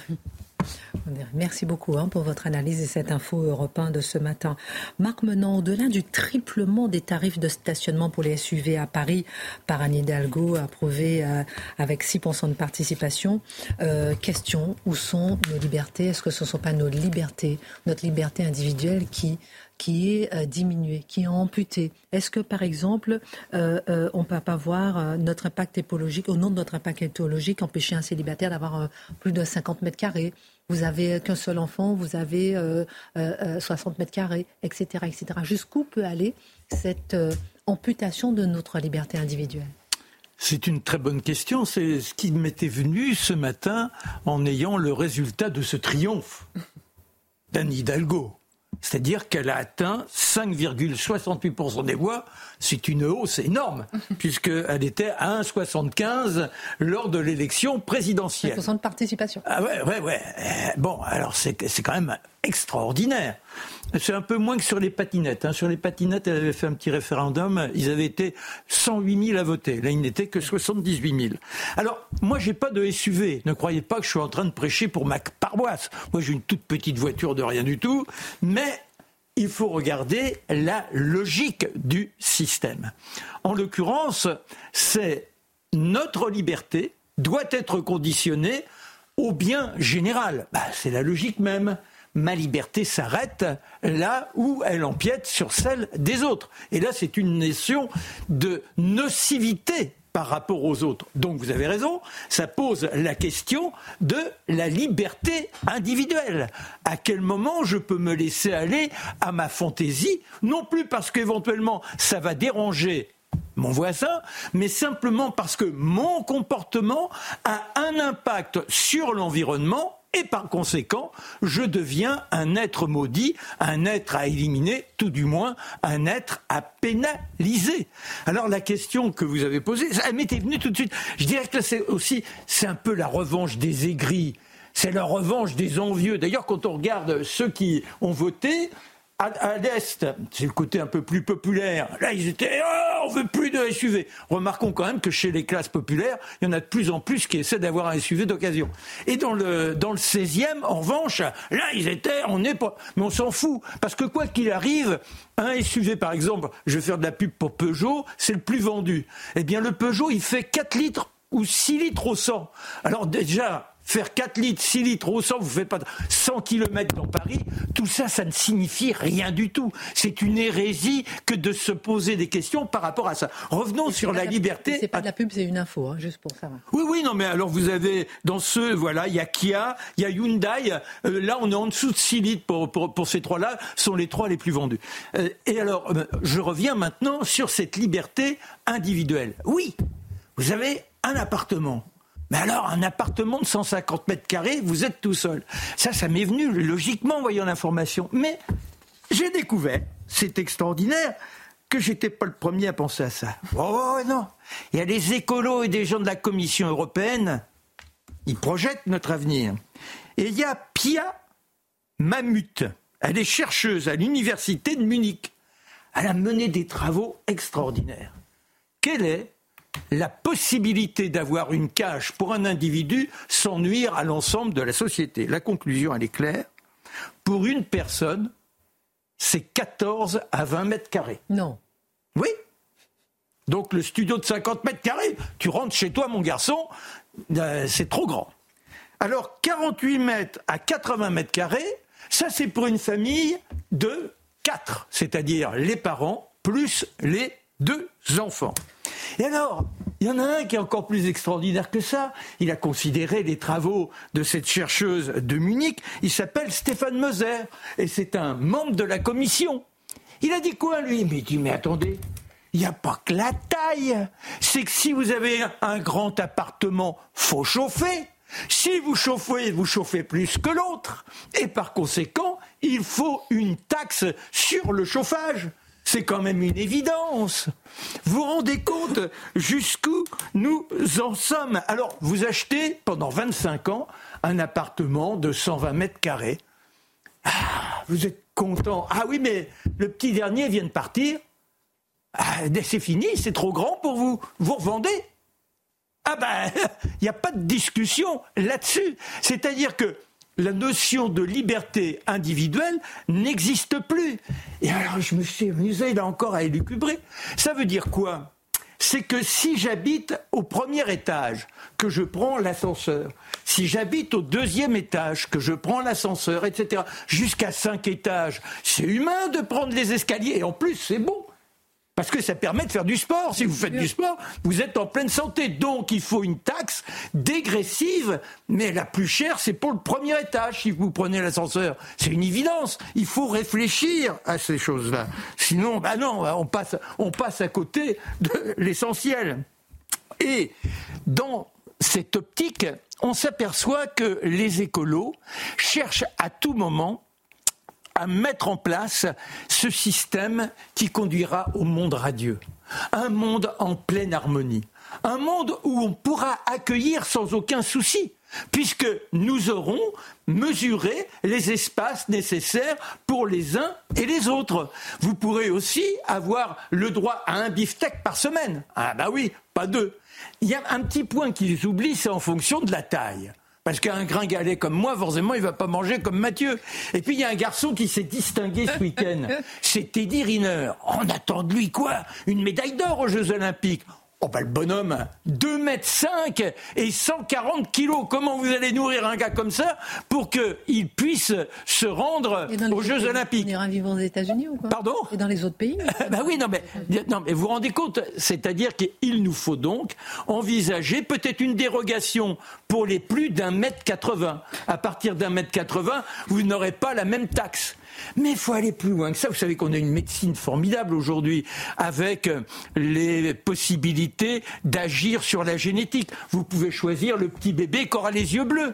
Merci beaucoup hein, pour votre analyse et cette info européen de ce matin. Marc Menant, au-delà du triplement des tarifs de stationnement pour les SUV à Paris par Anne Hidalgo, approuvé euh, avec 6% de participation, euh, question, où sont nos libertés? Est-ce que ce ne sont pas nos libertés, notre liberté individuelle qui qui est euh, diminuée, qui est amputée Est-ce que, par exemple, on ne peut pas voir notre impact écologique, au nom de notre impact écologique, empêcher un célibataire d'avoir plus de 50 mètres carrés? Vous avez qu'un seul enfant, vous avez 60 euh, euh, mètres carrés, etc. etc. Jusqu'où peut aller cette euh, amputation de notre liberté individuelle? C'est une très bonne question. C'est ce qui m'était venu ce matin en ayant le résultat de ce triomphe d'Anne Hidalgo. C'est-à-dire qu'elle a atteint 5,68% des voix. C'est une hausse énorme, puisqu'elle était à 1,75 lors de l'élection présidentielle. 5% de participation. Ah ouais, ouais, ouais. Bon, alors c'est quand même extraordinaire. C'est un peu moins que sur les patinettes. Hein. Sur les patinettes, elle avait fait un petit référendum. Ils avaient été 108 000 à voter. Là, il n'était que 78 000. Alors, moi, j'ai pas de SUV. Ne croyez pas que je suis en train de prêcher pour ma paroisse. Moi, j'ai une toute petite voiture de rien du tout. Mais il faut regarder la logique du système. En l'occurrence, c'est notre liberté doit être conditionnée au bien général. Bah, c'est la logique même ma liberté s'arrête là où elle empiète sur celle des autres. Et là, c'est une notion de nocivité par rapport aux autres. Donc vous avez raison, ça pose la question de la liberté individuelle. À quel moment je peux me laisser aller à ma fantaisie, non plus parce qu'éventuellement ça va déranger mon voisin, mais simplement parce que mon comportement a un impact sur l'environnement et par conséquent, je deviens un être maudit, un être à éliminer, tout du moins un être à pénaliser. Alors la question que vous avez posée, elle m'était venue tout de suite. Je dirais que c'est aussi, c'est un peu la revanche des aigris. C'est la revanche des envieux. D'ailleurs, quand on regarde ceux qui ont voté, à, l'Est, c'est le côté un peu plus populaire. Là, ils étaient, oh, on veut plus de SUV. Remarquons quand même que chez les classes populaires, il y en a de plus en plus qui essaient d'avoir un SUV d'occasion. Et dans le, dans le 16e, en revanche, là, ils étaient, on n'est pas, mais on s'en fout. Parce que quoi qu'il arrive, un SUV, par exemple, je vais faire de la pub pour Peugeot, c'est le plus vendu. Eh bien, le Peugeot, il fait 4 litres ou 6 litres au 100. Alors déjà, faire 4 litres, 6 litres au 100, vous faites pas 100 km dans Paris, tout ça, ça ne signifie rien du tout. C'est une hérésie que de se poser des questions par rapport à ça. Revenons sur la, liberté. C'est pas de la pub, c'est une info, hein, juste pour savoir. Oui, oui, non, mais alors vous avez dans ce, voilà, il y a Kia, il y a Hyundai. Euh, là, on est en dessous de 6 litres pour, pour, ces trois-là, sont les trois les plus vendus. Euh, et alors, euh, je reviens maintenant sur cette liberté individuelle. Oui, vous avez un appartement Mais alors, un appartement de 150 mètres carrés, vous êtes tout seul. Ça, ça m'est venu logiquement en voyant l'information. Mais j'ai découvert, c'est extraordinaire, que j'étais pas le premier à penser à ça. Oh non, il y a des écolos et des gens de la Commission européenne, ils projettent notre avenir. Et il y a Pia Mamut, elle est chercheuse à l'université de Munich. Elle a mené des travaux extraordinaires. Quelle est la possibilité d'avoir une cage pour un individu sans nuire à l'ensemble de la société La conclusion, elle est claire. Pour une personne, c'est 14 à 20 mètres carrés. Non. Oui. Donc le studio de 50 mètres carrés, tu rentres chez toi, mon garçon, euh, c'est trop grand. Alors 48 mètres à 80 mètres carrés, ça c'est pour une famille de 4, c'est-à-dire les parents plus les deux enfants. Et alors, il y en a un qui est encore plus extraordinaire que ça. Il a considéré les travaux de cette chercheuse de Munich. Il s'appelle Stéphane Moser et c'est un membre de la commission. Il a dit quoi, lui? Mais il dit, mais attendez, il n'y a pas que la taille. C'est que si vous avez un grand appartement, faut chauffer. Si vous chauffez, vous chauffez plus que l'autre. Et par conséquent, il faut une taxe sur le chauffage. C'est quand même une évidence. Vous rendez compte jusqu'où nous en sommes? Alors, vous achetez pendant 25 ans un appartement de 120 mètres carrés. Ah, vous êtes content. Ah oui, mais le petit dernier vient de partir. Ah, c'est fini, c'est trop grand pour vous. Vous revendez? Ah ben, il n'y a pas de discussion là-dessus. C'est-à-dire que la notion de liberté individuelle n'existe plus. Et alors je me suis amusé là encore à élucubrer. Ça veut dire quoi? C'est que si j'habite au premier étage, que je prends l'ascenseur, si j'habite au deuxième étage, que je prends l'ascenseur, etc., jusqu'à cinq étages, c'est humain de prendre les escaliers, et en plus c'est bon. Parce que ça permet de faire du sport. Si vous faites du sport, vous êtes en pleine santé. Donc il faut une taxe dégressive, mais la plus chère, c'est pour le premier étage si vous prenez l'ascenseur. C'est une évidence. Il faut réfléchir à ces choses-là. Sinon, bah non, on passe, on passe à côté de l'essentiel. Et dans cette optique, on s'aperçoit que les écolos cherchent à tout moment à mettre en place ce système qui conduira au monde radieux. Un monde en pleine harmonie. Un monde où on pourra accueillir sans aucun souci puisque nous aurons mesuré les espaces nécessaires pour les uns et les autres. Vous pourrez aussi avoir le droit à un beefsteak par semaine. Ah bah oui, pas deux. Il y a un petit point qu'ils oublient, c'est en fonction de la taille. Parce qu'un gringalet comme moi, forcément, il va pas manger comme Mathieu. Et puis, il y a un garçon qui s'est distingué ce week-end. C'est Teddy Riner. On attend de lui quoi? Une médaille d'or aux Jeux Olympiques. Oh bah le bonhomme, 2 mètres 5 et 140 kilos. Comment vous allez nourrir un gars comme ça pour qu'il puisse se rendre aux Jeux Olympiques? Il ira vivre aux États-Unis ou quoi? Pardon? Et dans les autres pays? Ben oui, non mais, non mais vous vous rendez compte C'est-à-dire qu'il nous faut donc envisager peut-être une dérogation pour les plus d'un mètre 80. À partir d'un mètre 80, vous n'aurez pas la même taxe. Mais il faut aller plus loin que ça. Vous savez qu'on a une médecine formidable aujourd'hui avec les possibilités d'agir sur la génétique. Vous pouvez choisir le petit bébé qui aura les yeux bleus.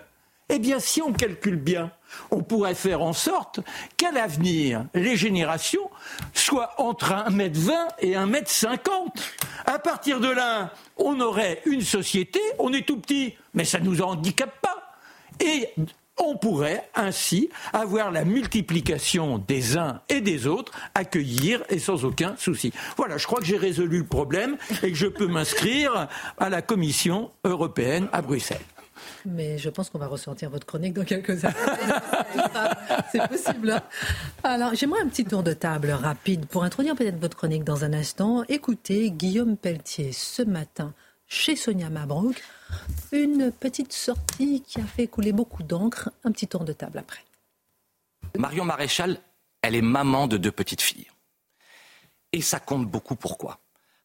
Eh bien, si on calcule bien, on pourrait faire en sorte qu'à l'avenir, les générations soient entre 1m20 et 1m50. À partir de là, on aurait une société, on est tout petit, mais ça ne nous handicape pas. Et on pourrait ainsi avoir la multiplication des uns et des autres, accueillir et sans aucun souci. Voilà, je crois que j'ai résolu le problème et que je peux m'inscrire à la Commission européenne à Bruxelles. Mais je pense qu'on va ressortir votre chronique dans quelques années. C'est possible. Hein. Alors, j'aimerais un petit tour de table rapide pour introduire peut-être votre chronique dans un instant. Écoutez Guillaume Pelletier ce matin chez Sonia Mabrouk. Une petite sortie qui a fait couler beaucoup d'encre. Un petit tour de table après. Marion Maréchal, elle est maman de deux petites filles. Et ça compte beaucoup pourquoi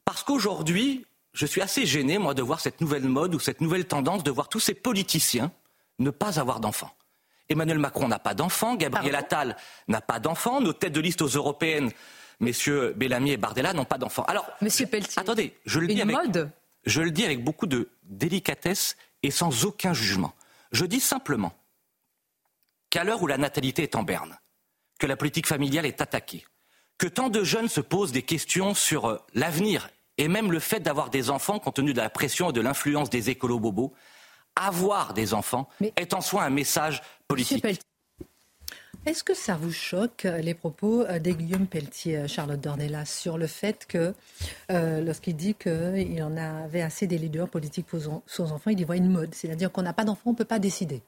Parce qu'aujourd'hui, je suis assez gêné, moi, de voir cette nouvelle mode ou cette nouvelle tendance de voir tous ces politiciens ne pas avoir d'enfants. Emmanuel Macron n'a pas d'enfants, Gabriel Attal n'a pas d'enfants, nos têtes de liste aux européennes, messieurs Bellamy et Bardella, n'ont pas d'enfants. Alors, Monsieur Pelletier, attendez, je le dis une avec, mode je le dis avec beaucoup de délicatesse et sans aucun jugement. Je dis simplement qu'à l'heure où la natalité est en berne, que la politique familiale est attaquée, que tant de jeunes se posent des questions sur euh, l'avenir et même le fait d'avoir des enfants compte tenu de la pression et de l'influence des écolos bobos, avoir des enfants est en soi un message politique. Est-ce que ça vous choque euh, les propos euh, de Guillaume Pelletier, Charlotte Dornelas, sur le fait que lorsqu'il dit qu'il en avait assez des leaders politiques son enfants, il y voit une mode, c'est-à-dire qu'on n'a pas d'enfants, on ne peut pas décider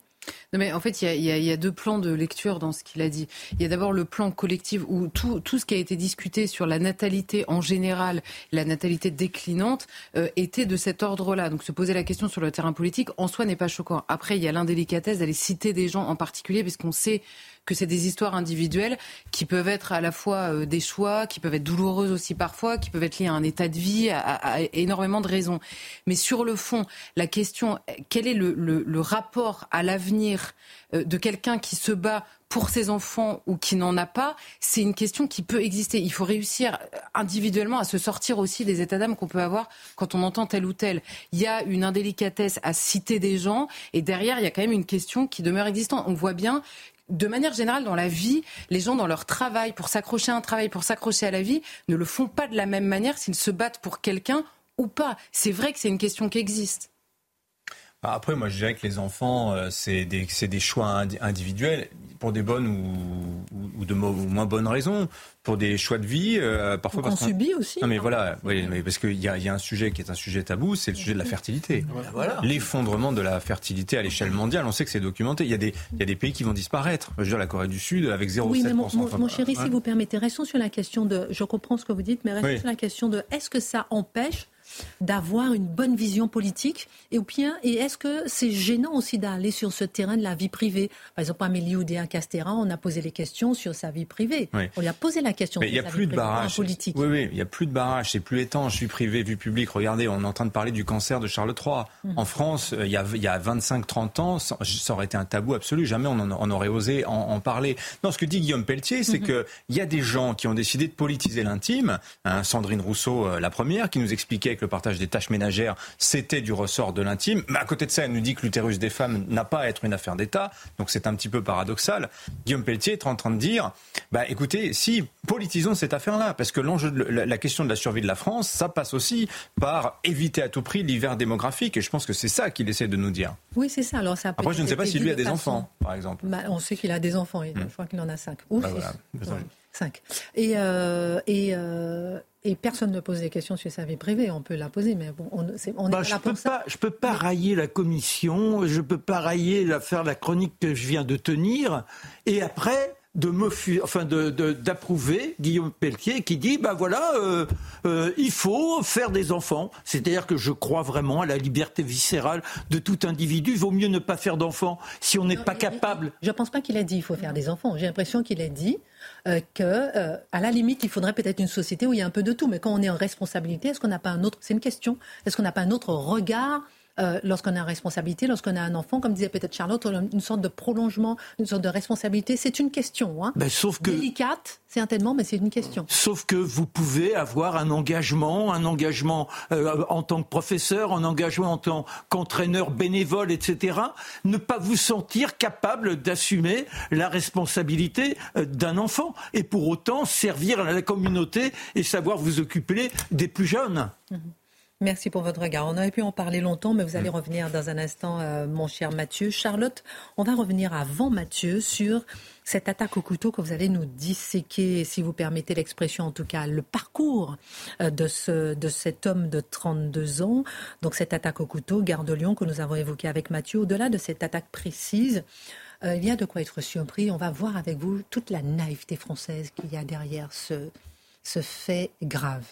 non mais en fait, il y, a, deux plans de lecture dans ce qu'il a dit. Il y a d'abord le plan collectif où tout, ce qui a été discuté sur la natalité en général, la natalité déclinante, euh, était de cet ordre-là. Donc se poser la question sur le terrain politique, en soi, n'est pas choquant. Après, il y a l'indélicatesse d'aller citer des gens en particulier, puisqu'on sait que c'est des histoires individuelles qui peuvent être à la fois euh, des choix, qui peuvent être douloureuses aussi parfois, qui peuvent être liées à un état de vie, à, énormément de raisons. Mais sur le fond, la question, quel est le, le rapport à l'avenir euh, de quelqu'un qui se bat pour ses enfants ou qui n'en a pas, c'est une question qui peut exister. Il faut réussir euh, individuellement à se sortir aussi des états d'âme qu'on peut avoir quand on entend tel ou tel. Il y a une indélicatesse à citer des gens et derrière, il y a quand même une question qui demeure existante. On voit bien de manière générale, dans la vie, les gens, dans leur travail, pour s'accrocher à un travail, pour s'accrocher à la vie, ne le font pas de la même manière s'ils se battent pour quelqu'un ou pas. C'est vrai que c'est une question qui existe. Bah, après, moi, je dirais que les enfants, euh, c'est des, des, choix individuels pour des bonnes ou, ou de moins bonnes raisons, pour des choix de vie, euh, parfois parce qu'on subit aussi. Non, mais voilà, oui, mais parce qu'il y a, y a un sujet qui est un sujet tabou, c'est le sujet de la fertilité. Voilà. L'effondrement de la fertilité à l'échelle mondiale, on sait que c'est documenté. Il y, a des, il y a des pays qui vont disparaître. Je veux dire, la Corée du Sud avec 0,7%. Oui, mais mon, mon, chéri, si vous permettez, restons sur la question de. Je comprends ce que vous dites, mais restons sur la question de est-ce que ça empêche d'avoir une bonne vision politique Et, bien, et est-ce que c'est gênant aussi d'aller sur ce terrain de la vie privée? Par exemple, Amélie Oudéa Castera, on a posé les questions sur sa vie privée. On lui a posé la question Mais il n'y a plus de barrage. politique. Oui, oui, il n'y a plus de barrage. C'est plus étanche, vie privée, vie publique. Regardez, on est en train de parler du cancer de Charles III. Hum. En France, euh, il y a, il y a 25-30 ans, ça aurait été un tabou absolu. Jamais on, aurait osé en, parler. Non, ce que dit Guillaume Pelletier, c'est hum, hum. qu'il y a des gens qui ont décidé de politiser l'intime. Hein, Sandrine Rousseau, euh, la première, qui nous expliquait que le partage des tâches ménagères, c'était du ressort de l'intime. Mais à côté de ça, elle nous dit que l'utérus des femmes n'a pas à être une affaire d'État. Donc c'est un petit peu paradoxal. Guillaume Pelletier est en train de dire, bah écoutez, si politisons cette affaire-là, parce que l'enjeu, de la, question de la survie de la France, ça passe aussi par éviter à tout prix l'hiver démographique. Et je pense que c'est ça qu'il essaie de nous dire. Oui, c'est ça. Alors ça. Après, je ne sais pas si lui a des enfants, par exemple. Bah, on sait qu'il a des enfants. Je crois qu'il en a cinq. Ouf. Bah, cinq. Et, euh, et, euh, et personne ne pose des questions sur sa vie privée. On peut la poser, mais bon, on, on bah, je peux Pas, je peux pas railler la commission, je peux pas railler la, faire la chronique que je viens de tenir, et après de enfin d'approuver Guillaume Pelletier qui dit ben voilà euh, euh, il faut faire des enfants. C'est-à-dire que je crois vraiment à la liberté viscérale de tout individu. Il vaut mieux ne pas faire d'enfants si on n'est pas capable. je ne pense pas qu'il a dit il faut faire des enfants. J'ai l'impression qu'il a dit euh, que, euh, à la limite, il faudrait peut-être une société où il y a un peu de tout. Mais quand on est en responsabilité, est-ce qu'on n'a pas un autre C'est une question. Est-ce qu'on n'a pas un autre regard euh, lorsqu'on a une responsabilité, lorsqu'on a un enfant, comme disait peut-être Charlotte, une sorte de prolongement, une sorte de responsabilité. C'est une question, hein. Ben, sauf que délicate, certainement, mais c'est une question. Sauf que vous pouvez avoir un engagement, un engagement euh, en tant que professeur, un engagement en tant qu'entraîneur bénévole, etc. Ne pas vous sentir capable d'assumer la responsabilité euh, d'un enfant et pour autant servir à la communauté et savoir vous occuper des plus jeunes. Mmh. Merci pour votre regard. On aurait pu en parler longtemps, mais vous allez revenir dans un instant, euh, mon cher Mathieu. Charlotte, on va revenir avant Mathieu sur cette attaque au couteau que vous allez nous disséquer, si vous permettez l'expression en tout cas, le parcours euh, de, ce, de cet homme de 32 ans. Donc cette attaque au couteau, garde de Lyon, que nous avons évoqué avec Mathieu. Au-delà de cette attaque précise, euh, il y a de quoi être surpris. On va voir avec vous toute la naïveté française qu'il y a derrière ce, ce fait grave.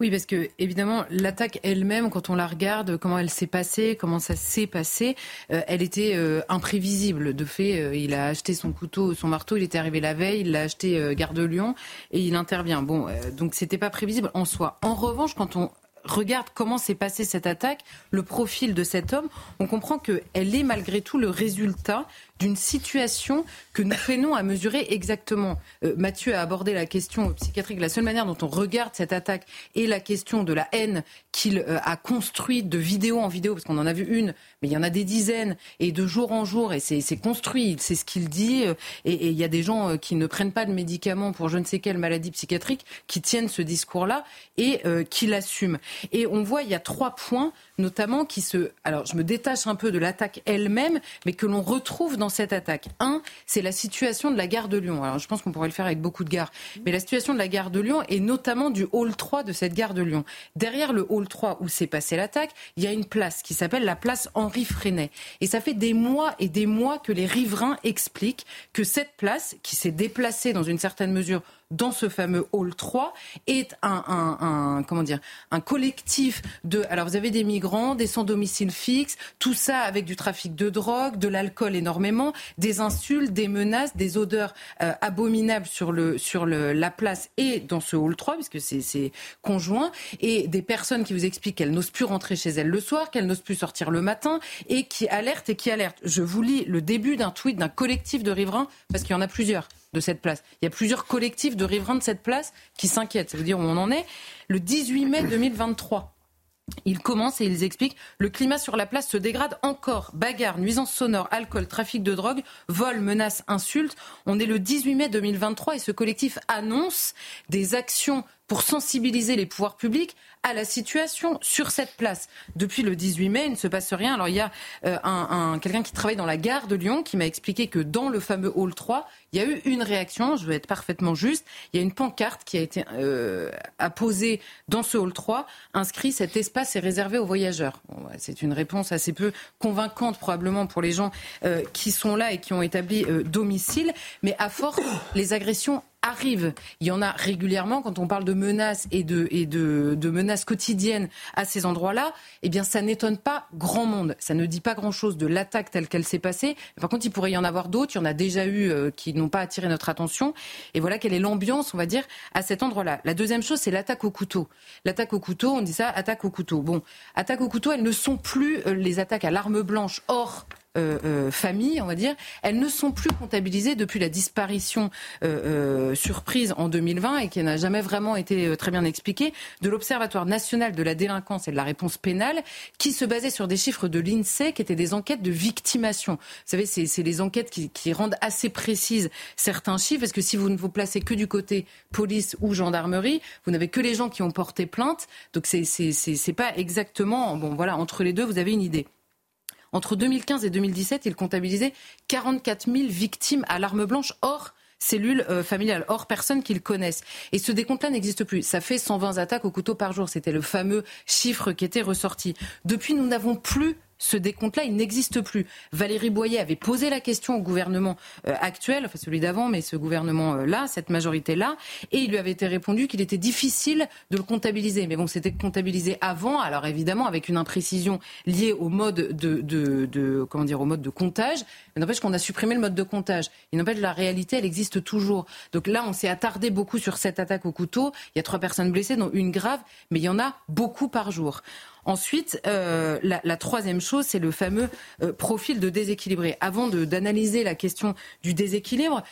Oui, parce que évidemment, l'attaque elle-même, quand on la regarde, comment elle s'est passée, comment ça s'est passé, euh, elle était euh, imprévisible. De fait, euh, il a acheté son couteau, son marteau, il était arrivé la veille, il l'a acheté Gare de Lyon et il intervient. Bon, donc c'était pas prévisible en soi. En revanche, quand on regarde comment s'est passée cette attaque, le profil de cet homme, on comprend qu'elle est malgré tout le résultat d'une situation que nous peinons à mesurer exactement. Euh, Mathieu a abordé la question psychiatrique. La seule manière dont on regarde cette attaque est la question de la haine qu'il euh, a construite de vidéo en vidéo, parce qu'on en a vu une, mais il y en a des dizaines, et de jour en jour, et c'est construit, c'est ce qu'il dit, euh, et il y a des gens qui ne prennent pas de médicaments pour je ne sais quelle maladie psychiatrique qui tiennent ce discours-là et qui l'assument. Et on voit, il y a trois points notamment qui se... Alors je me détache un peu de l'attaque elle-même, mais que l'on retrouve dans cette attaque. Un, c'est la situation de la gare de Lyon. Alors je pense qu'on pourrait le faire avec beaucoup de gares, mais la situation de la gare de Lyon et notamment du hall 3 de cette gare de Lyon. Derrière le hall 3 où s'est passée l'attaque, il y a une place qui s'appelle la place Henri Freinet. Et ça fait des mois et des mois que les riverains expliquent que cette place, qui s'est déplacée dans une certaine mesure dans ce fameux hall 3 est un, comment dire un collectif de alors vous avez des migrants, des sans domicile fixe, tout ça avec du trafic de drogue, de l'alcool énormément, des insultes, des menaces, des odeurs euh, abominables sur le sur le, la place et dans ce hall 3 puisque c'est conjoint et des personnes qui vous expliquent qu'elles n'osent plus rentrer chez elles le soir, qu'elles n'osent plus sortir le matin et qui alertent et qui alertent. Je vous lis le début d'un tweet d'un collectif de riverains parce qu'il y en a plusieurs de cette place. Il y a plusieurs collectifs de riverains de cette place qui s'inquiètent. Ça veut dire où on en est. Le 18 mai 2023. Ils commencent et ils expliquent le climat sur la place se dégrade encore. Bagarre, nuisances sonores, alcool, trafic de drogue, vol, menaces, insultes. On est le 18 mai 2023 et ce collectif annonce des actions pour sensibiliser les pouvoirs publics à la situation sur cette place. Depuis le 18 mai, il ne se passe rien. Alors il y a euh, un, quelqu'un qui travaille dans la gare de Lyon qui m'a expliqué que dans le fameux hall 3, il y a eu une réaction, je veux être parfaitement juste, il y a une pancarte qui a été euh, apposée dans ce hall 3, inscrit cet espace est réservé aux voyageurs. c'est une réponse assez peu convaincante probablement pour les gens euh, qui sont là et qui ont établi domicile, mais à force, les agressions arrive. Il y en a régulièrement quand on parle de menaces et de, menaces quotidiennes à ces endroits-là. Eh bien, ça n'étonne pas grand monde. Ça ne dit pas grand-chose de l'attaque telle qu'elle s'est passée. Par contre, il pourrait y en avoir d'autres. Il y en a déjà eu euh, qui n'ont pas attiré notre attention. Et voilà quelle est l'ambiance, on va dire, à cet endroit-là. La deuxième chose, c'est l'attaque au couteau. L'attaque au couteau, on dit ça, attaque au couteau. Bon, attaque au couteau, elles ne sont plus euh, les attaques à l'arme blanche hors euh, euh, familles, on va dire, elles ne sont plus comptabilisées depuis la disparition euh, surprise en 2020 et qui n'a jamais vraiment été très bien expliquée de l'Observatoire national de la délinquance et de la réponse pénale, qui se basait sur des chiffres de l'INSEE qui étaient des enquêtes de victimation. Vous savez, c'est les enquêtes qui, qui, rendent assez précises certains chiffres, parce que si vous ne vous placez que du côté police ou gendarmerie, vous n'avez que les gens qui ont porté plainte, donc c'est pas exactement, bon voilà, entre les deux, vous avez une idée. Entre 2015 et 2017, il comptabilisait 44 000 victimes à l'arme blanche hors cellules euh, familiales, hors personnes qu'ils connaissent. Et ce décompte-là n'existe plus. Ça fait 120 attaques au couteau par jour. C'était le fameux chiffre qui était ressorti. Depuis, nous n'avons plus ce décompte-là, il n'existe plus. Valérie Boyer avait posé la question au gouvernement euh, actuel, enfin celui d'avant, mais ce gouvernement-là, cette majorité-là, et il lui avait été répondu qu'il était difficile de le comptabiliser. Mais bon, c'était comptabilisé avant, alors évidemment avec une imprécision liée au mode de, de, comment dire, au mode de comptage. Mais n'empêche qu'on a supprimé le mode de comptage. Il n'empêche la réalité, elle existe toujours. Donc là, on s'est attardé beaucoup sur cette attaque au couteau. Il y a trois personnes blessées, dont une grave, mais il y en a beaucoup par jour. Ensuite, euh, la, troisième chose, c'est le fameux euh, profil de déséquilibré. Avant d'analyser la question du déséquilibre,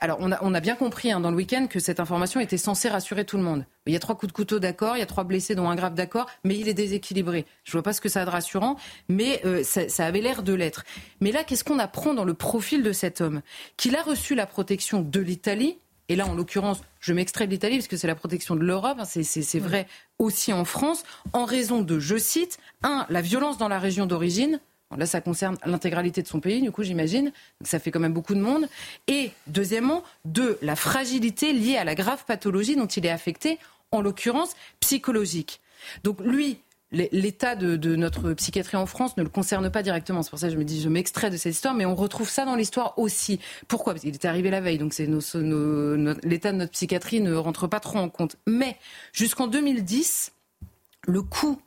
alors on a, bien compris hein, dans le week-end que cette information était censée rassurer tout le monde. Il y a trois coups de couteau d'accord, il y a trois blessés dont un grave d'accord, mais il est déséquilibré. Je ne vois pas ce que ça a de rassurant, mais euh, ça, ça avait l'air de l'être. Mais là, qu'est-ce qu'on apprend dans le profil de cet homme? Qu'il a reçu la protection de l'Italie, et là, en l'occurrence, je m'extrais de l'Italie parce que c'est la protection de l'Europe, hein, c'est vrai aussi en France, en raison de, je cite, un, la violence dans la région d'origine. Là, ça concerne l'intégralité de son pays, du coup, j'imagine. Ça fait quand même beaucoup de monde. Et deuxièmement, deux, la fragilité liée à la grave pathologie dont il est affecté, en l'occurrence psychologique. Donc lui, l'état de, notre psychiatrie en France ne le concerne pas directement. C'est pour ça que je me dis, je m'extrais de cette histoire, mais on retrouve ça dans l'histoire aussi. Pourquoi? Parce qu'il est arrivé la veille, donc l'état de notre psychiatrie ne rentre pas trop en compte. Mais jusqu'en 2010, le coût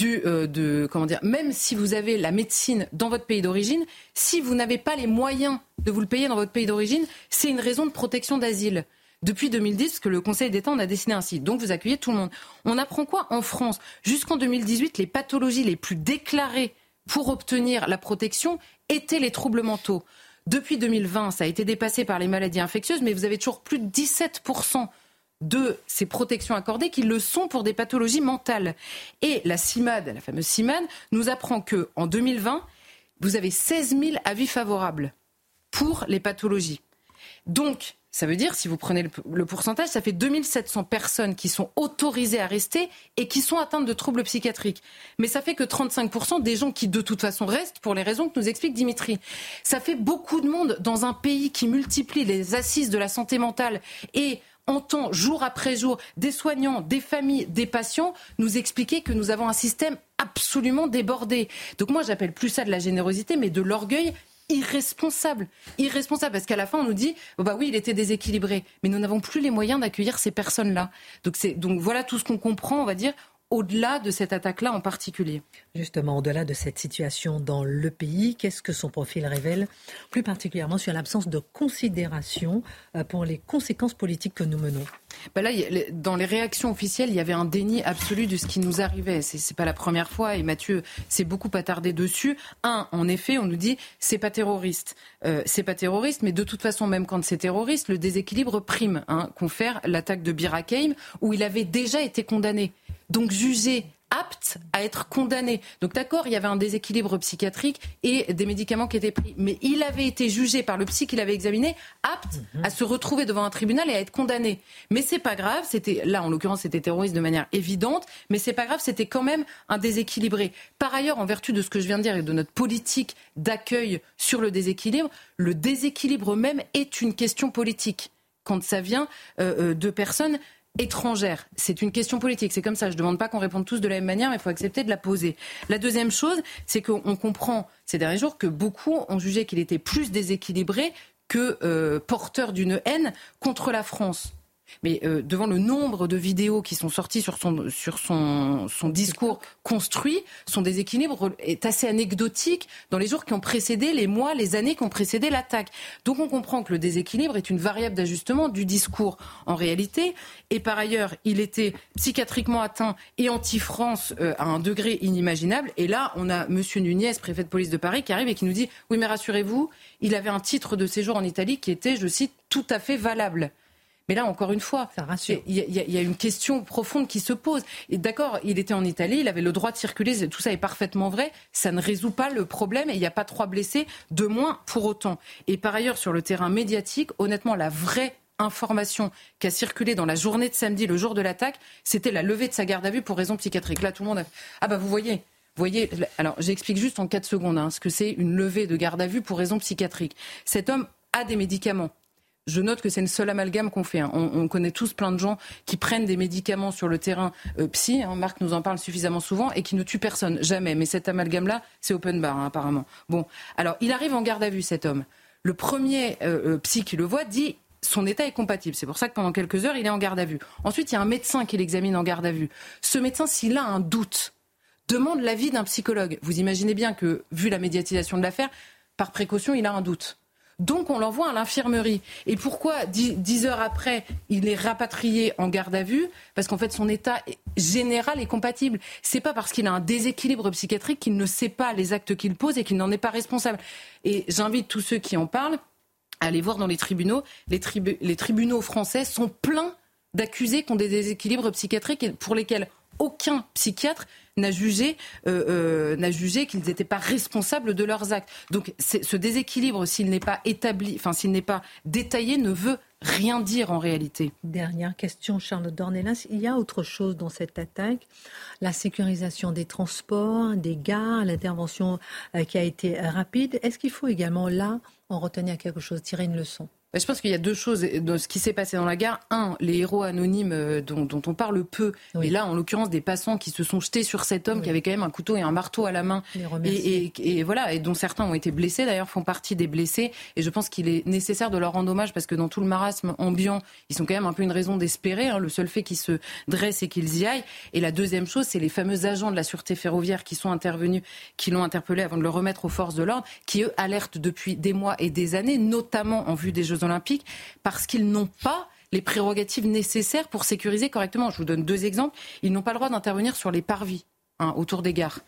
euh, de, comment dire, même si vous avez la médecine dans votre pays d'origine, si vous n'avez pas les moyens de vous le payer dans votre pays d'origine, c'est une raison de protection d'asile depuis 2010, parce que le Conseil d'État en a décidé ainsi. Donc vous accueillez tout le monde. On apprend quoi en France? Jusqu'en 2018, les pathologies les plus déclarées pour obtenir la protection étaient les troubles mentaux. Depuis 2020, ça a été dépassé par les maladies infectieuses, mais vous avez toujours plus de 17% de ces protections accordées qui le sont pour des pathologies mentales. Et la CIMAD, la fameuse CIMAD, nous apprend que en 2020, vous avez 16 000 avis favorables pour les pathologies. Donc, ça veut dire, si vous prenez le, pourcentage, ça fait 2700 personnes qui sont autorisées à rester et qui sont atteintes de troubles psychiatriques. Mais ça fait que 35% des gens qui, de toute façon, restent pour les raisons que nous explique Dimitri. Ça fait beaucoup de monde dans un pays qui multiplie les assises de la santé mentale et entend jour après jour des soignants, des familles, des patients nous expliquer que nous avons un système absolument débordé. Donc moi, j'appelle plus ça de la générosité, mais de l'orgueil irresponsable. Irresponsable, parce qu'à la fin, on nous dit, oh bah oui, il était déséquilibré, mais nous n'avons plus les moyens d'accueillir ces personnes-là. Donc, donc voilà tout ce qu'on comprend, on va dire, au-delà de cette attaque-là en particulier. Justement, au-delà de cette situation dans le pays, qu'est-ce que son profil révèle, plus particulièrement sur l'absence de considération euh, pour les conséquences politiques que nous menons? Bah là, dans les réactions officielles, il y avait un déni absolu de ce qui nous arrivait. C'est, n'est pas la première fois, et Mathieu s'est beaucoup attardé dessus. Un, en effet, on nous dit c'est pas terroriste, euh, c'est pas terroriste, mais de toute façon, même quand c'est terroriste, le déséquilibre prime. Hein, confère l'attaque de Bir où il avait déjà été condamné donc jugé apte à être condamné. Donc d'accord, il y avait un déséquilibre psychiatrique et des médicaments qui étaient pris, mais il avait été jugé par le psy qu'il avait examiné apte à se retrouver devant un tribunal et à être condamné. Mais c'est pas grave, c'était là en l'occurrence c'était terroriste de manière évidente, mais c'est pas grave, c'était quand même un déséquilibré. Par ailleurs, en vertu de ce que je viens de dire et de notre politique d'accueil sur le déséquilibre, le déséquilibre même est une question politique quand ça vient euh, euh, de personnes étrangère. C'est une question politique, c'est comme ça. Je ne demande pas qu'on réponde tous de la même manière, mais il faut accepter de la poser. La deuxième chose, c'est qu'on comprend ces derniers jours que beaucoup ont jugé qu'il était plus déséquilibré que euh, porteur d'une haine contre la France. Mais euh, devant le nombre de vidéos qui sont sorties sur son, sur son, son discours construit, son déséquilibre est assez anecdotique dans les jours qui ont précédé, les mois, les années qui ont précédé l'attaque. Donc on comprend que le déséquilibre est une variable d'ajustement du discours en réalité. Et par ailleurs, il était psychiatriquement atteint et anti-France euh, à un degré inimaginable. Et là, on a M. Nunez, préfet de police de Paris, qui arrive et qui nous dit Oui, mais rassurez-vous, il avait un titre de séjour en Italie qui était, je cite, tout à fait valable. Mais là, encore une fois, il y, a une question profonde qui se pose. Et d'accord, il était en Italie, il avait le droit de circuler, tout ça est parfaitement vrai. Ça ne résout pas le problème et il n'y a pas trois blessés de moins pour autant. Et par ailleurs, sur le terrain médiatique, honnêtement, la vraie information qui a circulé dans la journée de samedi, le jour de l'attaque, c'était la levée de sa garde à vue pour raison psychiatrique. Là, tout le monde a... Ah bah vous voyez, voyez, alors j'explique juste en 4 secondes hein, ce que c'est une levée de garde à vue pour raison psychiatrique. Cet homme a des médicaments je note que c'est une seule amalgame qu'on fait. Hein. On, connaît tous plein de gens qui prennent des médicaments sur le terrain euh, psy. Hein. Marc nous en parle suffisamment souvent et qui ne tuent personne, jamais. Mais cet amalgame-là, c'est open bar, hein, apparemment. Bon, alors il arrive en garde à vue, cet homme. Le premier euh, euh, psy qui le voit dit son état est compatible. C'est pour ça que pendant quelques heures, il est en garde à vue. Ensuite, il y a un médecin qui l'examine en garde à vue. Ce médecin, s'il a un doute, demande l'avis d'un psychologue. Vous imaginez bien que, vu la médiatisation de l'affaire, par précaution, il a un doute. Donc on l'envoie à l'infirmerie. Et pourquoi dix, heures après, il est rapatrié en garde à vue? Parce qu'en fait, son état général est compatible. C'est pas parce qu'il a un déséquilibre psychiatrique qu'il ne sait pas les actes qu'il pose et qu'il n'en est pas responsable. Et j'invite tous ceux qui en parlent à aller voir dans les tribunaux. Les, tribunaux français sont pleins d'accusés qui ont des déséquilibres psychiatriques pour lesquels aucun psychiatre n'a jugé, euh, euh, qu'ils n'étaient pas responsables de leurs actes. Donc ce déséquilibre, s'il n'est pas établi, enfin s'il n'est pas détaillé, ne veut rien dire en réalité. Dernière question, Charles Dornelas. Il y a autre chose dans cette attaque La sécurisation des transports, des gares, l'intervention euh, qui a été rapide. Est-ce qu'il faut également là en retenir quelque chose, tirer une leçon? Je pense qu'il y a deux choses dans ce qui s'est passé dans la gare. Un, les héros anonymes euh, dont, on parle peu, mais là, en l'occurrence, des passants qui se sont jetés sur cet homme qui avait quand même un couteau et un marteau à la main, et, et, voilà, et dont certains ont été blessés, d'ailleurs, font partie des blessés. Et je pense qu'il est nécessaire de leur rendre hommage parce que dans tout le marasme ambiant, ils sont quand même un peu une raison d'espérer. Hein, le seul fait qu'ils se dressent et qu'ils y aillent. Et la deuxième chose, c'est les fameux agents de la sûreté ferroviaire qui sont intervenus, qui l'ont interpellé avant de le remettre aux forces de l'ordre, qui eux alertent depuis des mois et des années, notamment en vue des Jeux Olympiques parce qu'ils n'ont pas les prérogatives nécessaires pour sécuriser correctement. Je vous donne deux exemples. Ils n'ont pas le droit d'intervenir sur les parvis hein, autour des gares.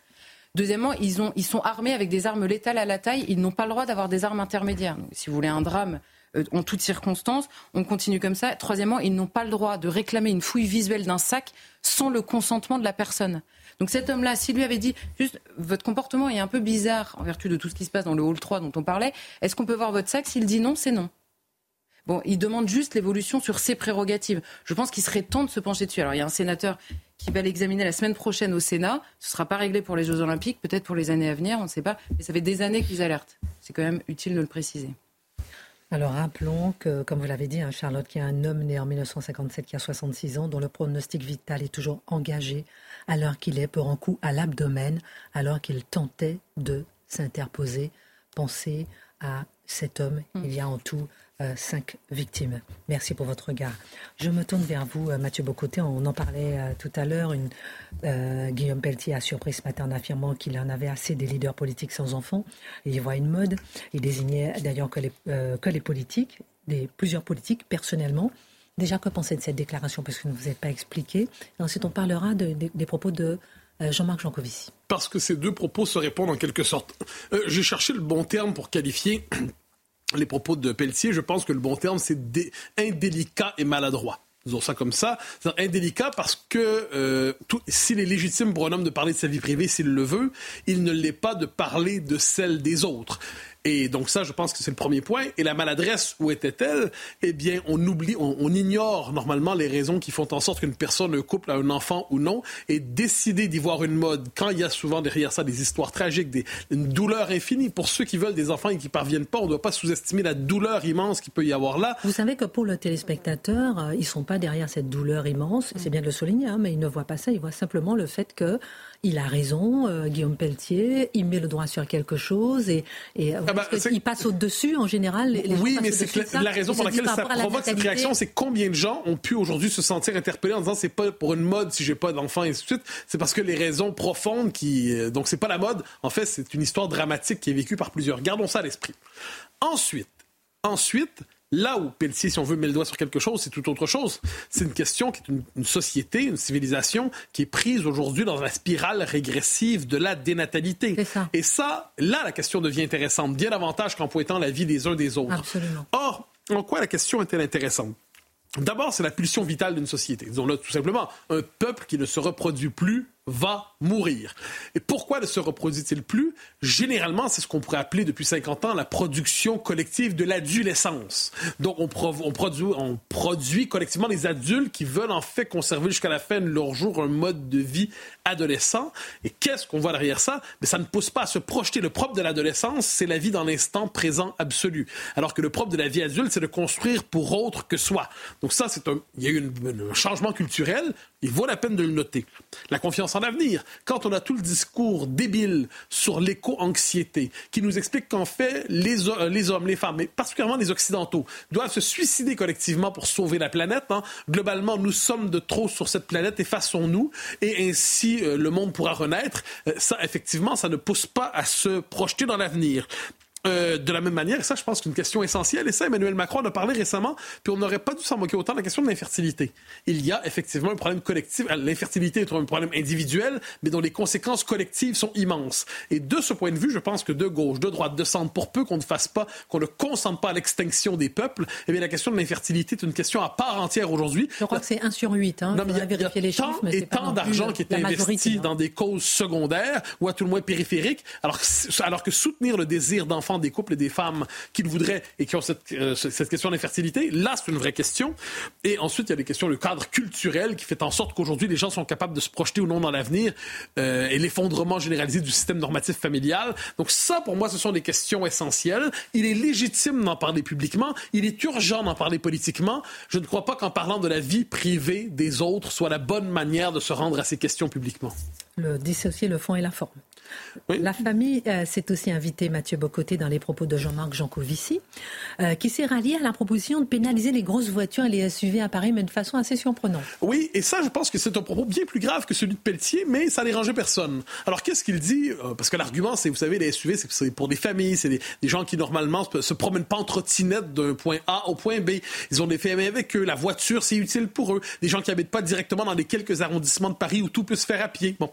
Deuxièmement, ils, ont, ils sont armés avec des armes létales à la taille. Ils n'ont pas le droit d'avoir des armes intermédiaires. Si vous voulez un drame euh, en toutes circonstances, on continue comme ça. Troisièmement, ils n'ont pas le droit de réclamer une fouille visuelle d'un sac sans le consentement de la personne. Donc cet homme-là, s'il lui avait dit juste votre comportement est un peu bizarre en vertu de tout ce qui se passe dans le hall 3 dont on parlait, est-ce qu'on peut voir votre sac? S'il dit non, c'est non. Bon, il demande juste l'évolution sur ses prérogatives. Je pense qu'il serait temps de se pencher dessus. Alors, il y a un sénateur qui va l'examiner la semaine prochaine au Sénat. Ce ne sera pas réglé pour les Jeux Olympiques, peut-être pour les années à venir, on ne sait pas. Mais ça fait des années qu'ils alertent. C'est quand même utile de le préciser. Alors rappelons que, comme vous l'avez dit, hein, Charlotte, qui est un homme né en 1957 qui a 66 ans, dont le pronostic vital est toujours engagé, alors qu'il est pour un coup à l'abdomen, alors qu'il tentait de s'interposer. Pensez à cet homme. Il y a en tout cinq victimes. Merci pour votre regard. Je me tourne vers vous, euh, Mathieu Bocoté. On en parlait euh, tout à l'heure. Guillaume Pelletier a surpris ce matin en affirmant qu'il en avait assez des leaders politiques sans enfants. Il y voit une mode. Il désignait d'ailleurs que les, que les politiques, plusieurs politiques, personnellement. Déjà, que pensez de cette déclaration? Parce que vous ne vous êtes pas expliqué. ensuite, on parlera des propos de Jean-Marc Jancovici. Parce que ces deux propos se répondent en quelque sorte. J'ai cherché le bon terme pour qualifier les propos de Pelletier, je pense que le bon terme, c'est indélicat et maladroit. Disons ça comme ça. C'est indélicat parce que euh, s'il est légitime pour un homme de parler de sa vie privée s'il le veut, il ne l'est pas de parler de celle des autres. Et donc ça, je pense que c'est le premier point. Et la maladresse, où était-elle? Eh bien, on oublie, on, ignore normalement les raisons qui font en sorte qu'une personne, un couple, a un enfant ou non, et décider d'y voir une mode quand il y a souvent derrière ça des histoires tragiques, des, une douleur infinie. Pour ceux qui veulent des enfants et qui parviennent pas, on ne doit pas sous-estimer la douleur immense qu'il peut y avoir là. Vous savez que pour le téléspectateur, euh, ils sont pas derrière cette douleur immense. C'est bien de le souligner, hein, mais ils ne voient pas ça. Ils voient simplement le fait que il a raison, euh, Guillaume Pelletier, il met le droit sur quelque chose et, et ah bah, il passe au-dessus en général. Les oui, mais c'est la raison pour laquelle ça provoque cette réaction, c'est combien de gens ont pu aujourd'hui se sentir interpellés en disant c'est pas pour une mode si j'ai pas d'enfant et ainsi de suite. C'est parce que les raisons profondes qui. Euh, donc c'est pas la mode, en fait c'est une histoire dramatique qui est vécue par plusieurs. Gardons ça à l'esprit. Ensuite, ensuite, Là où Pelletier, si on veut, met le doigt sur quelque chose, c'est tout autre chose. C'est une question qui est une, société, une civilisation qui est prise aujourd'hui dans la spirale régressive de la dénatalité. Et ça, là, la question devient intéressante, bien davantage qu'en pointant la vie des uns des autres. Absolument. Or, en quoi la question est-elle intéressante? D'abord, c'est la pulsion vitale d'une société. Disons-le tout simplement, un peuple qui ne se reproduit plus va mourir. Et pourquoi ne se reproduit-il plus? Généralement, c'est ce qu'on pourrait appeler depuis 50 ans la production collective de l'adolescence. Donc, on, on, produit, on produit collectivement des adultes qui veulent en fait conserver jusqu'à la fin de leur jour un mode de vie adolescent. Et qu'est-ce qu'on voit derrière ça? Mais ça ne pousse pas à se projeter. Le propre de l'adolescence, c'est la vie dans l'instant présent absolu. Alors que le propre de la vie adulte, c'est de construire pour autre que soi. Donc ça, c'est un, il y a eu un changement culturel. Il vaut la peine de le noter. La confiance en l'avenir. Quand on a tout le discours débile sur l'éco-anxiété, qui nous explique qu'en fait, les, les, hommes, les femmes, mais particulièrement les Occidentaux, doivent se suicider collectivement pour sauver la planète. Hein. Globalement, nous sommes de trop sur cette planète, effaçons-nous, et ainsi euh, le monde pourra renaître. Euh, ça, effectivement, ça ne pousse pas à se projeter dans l'avenir. Euh, de la même manière, et ça, je pense qu'une question essentielle, et ça, Emmanuel Macron en a parlé récemment, puis on n'aurait pas dû s'en moquer autant de la question de l'infertilité. Il y a effectivement un problème collectif. Euh, l'infertilité est un problème individuel, mais dont les conséquences collectives sont immenses. Et de ce point de vue, je pense que de gauche, de droite, de centre, pour peu qu'on ne fasse pas, qu'on ne consente pas à l'extinction des peuples, eh bien, la question de l'infertilité est une question à part entière aujourd'hui. Je crois que c'est 1 sur 8. Hein. Non, mais il y a, vérifié les chiffres, mais et tant d'argent qui est investi hein. dans des causes secondaires ou à tout le moins périphériques, alors, alors que soutenir le désir d'enfants des couples et des femmes qu'ils voudraient et qui ont cette, euh, cette question d'infertilité. Là, c'est une vraie question. Et ensuite, il y a des questions, le cadre culturel qui fait en sorte qu'aujourd'hui, les gens sont capables de se projeter ou non dans l'avenir euh, et l'effondrement généralisé du système normatif familial. Donc ça, pour moi, ce sont des questions essentielles. Il est légitime d'en parler publiquement. Il est urgent d'en parler politiquement. Je ne crois pas qu'en parlant de la vie privée des autres soit la bonne manière de se rendre à ces questions publiquement. Le dissocier le fond et la forme. La famille euh, s'est aussi invitée, Mathieu Bocoté, dans les propos de Jean-Marc Jancovici, euh, qui s'est rallié à la proposition de pénaliser les grosses voitures et les SUV à Paris, mais de façon assez surprenante. Oui, et ça, je pense que c'est un propos bien plus grave que celui de Pelletier, mais ça dérangeait personne. Alors, qu'est-ce qu'il dit? Euh, Parce que l'argument, c'est, vous savez, les SUV, c'est pour des familles, c'est des, gens qui, normalement, se, se promènent pas en trottinette d'un point A au point B. Ils ont des familles avec eux. La voiture, c'est utile pour eux. Des gens qui habitent pas directement dans les quelques arrondissements de Paris où tout peut se faire à pied. Bon.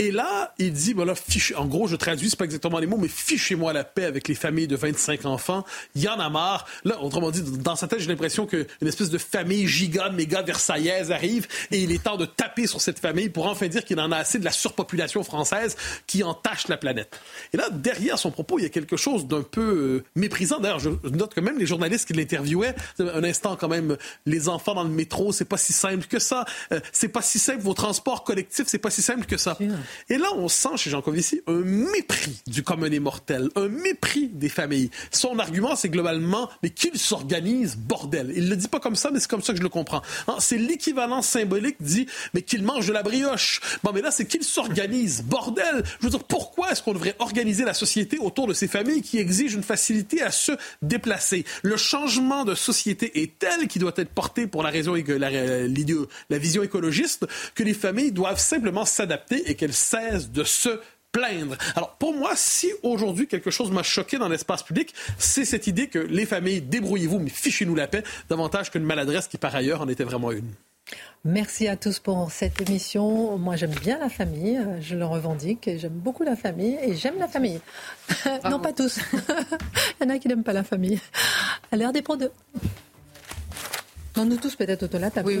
Et là, il dit, voilà, fiche, en gros, je traduis, c'est pas exactement les mots, mais fichez-moi la paix avec les familles de 25 enfants. Il y en a marre. Là, autrement dit, dans sa tête, j'ai l'impression qu'une espèce de famille giga, méga versaillaise arrive et il est temps de taper sur cette famille pour enfin dire qu'il en a assez de la surpopulation française qui entache la planète. Et là, derrière son propos, il y a quelque chose d'un peu euh, méprisant. D'ailleurs, je note que même les journalistes qui l'interviewaient, un instant quand même, les enfants dans le métro, c'est pas si simple que ça. Euh, c'est pas si simple, vos transports collectifs, c'est pas si simple que ça. Et là, on sent chez Jean Covici un mépris du commun des mortels, un mépris des familles. Son argument, c'est globalement, mais qu'ils s'organisent, bordel. Il le dit pas comme ça, mais c'est comme ça que je le comprends. Hein, c'est l'équivalent symbolique dit, mais qu'ils mangent de la brioche. Bon, mais là, c'est qu'ils s'organisent, bordel. Je veux dire, pourquoi est-ce qu'on devrait organiser la société autour de ces familles qui exigent une facilité à se déplacer? Le changement de société est tel qu'il doit être porté pour la raison, la, la vision écologiste, que les familles doivent simplement s'adapter et qu'elles cesse de se plaindre. Alors pour moi, si aujourd'hui quelque chose m'a choqué dans l'espace public, c'est cette idée que les familles, débrouillez-vous, mais fichez-nous la paix, davantage qu'une maladresse qui par ailleurs en était vraiment une. Merci à tous pour cette émission. Moi, j'aime bien la famille, je le revendique. J'aime beaucoup la famille et j'aime la famille. non, pas tous. Il y en a qui n'aiment pas la famille. À l'heure des deux. Non, nous tous peut-être autour de la table.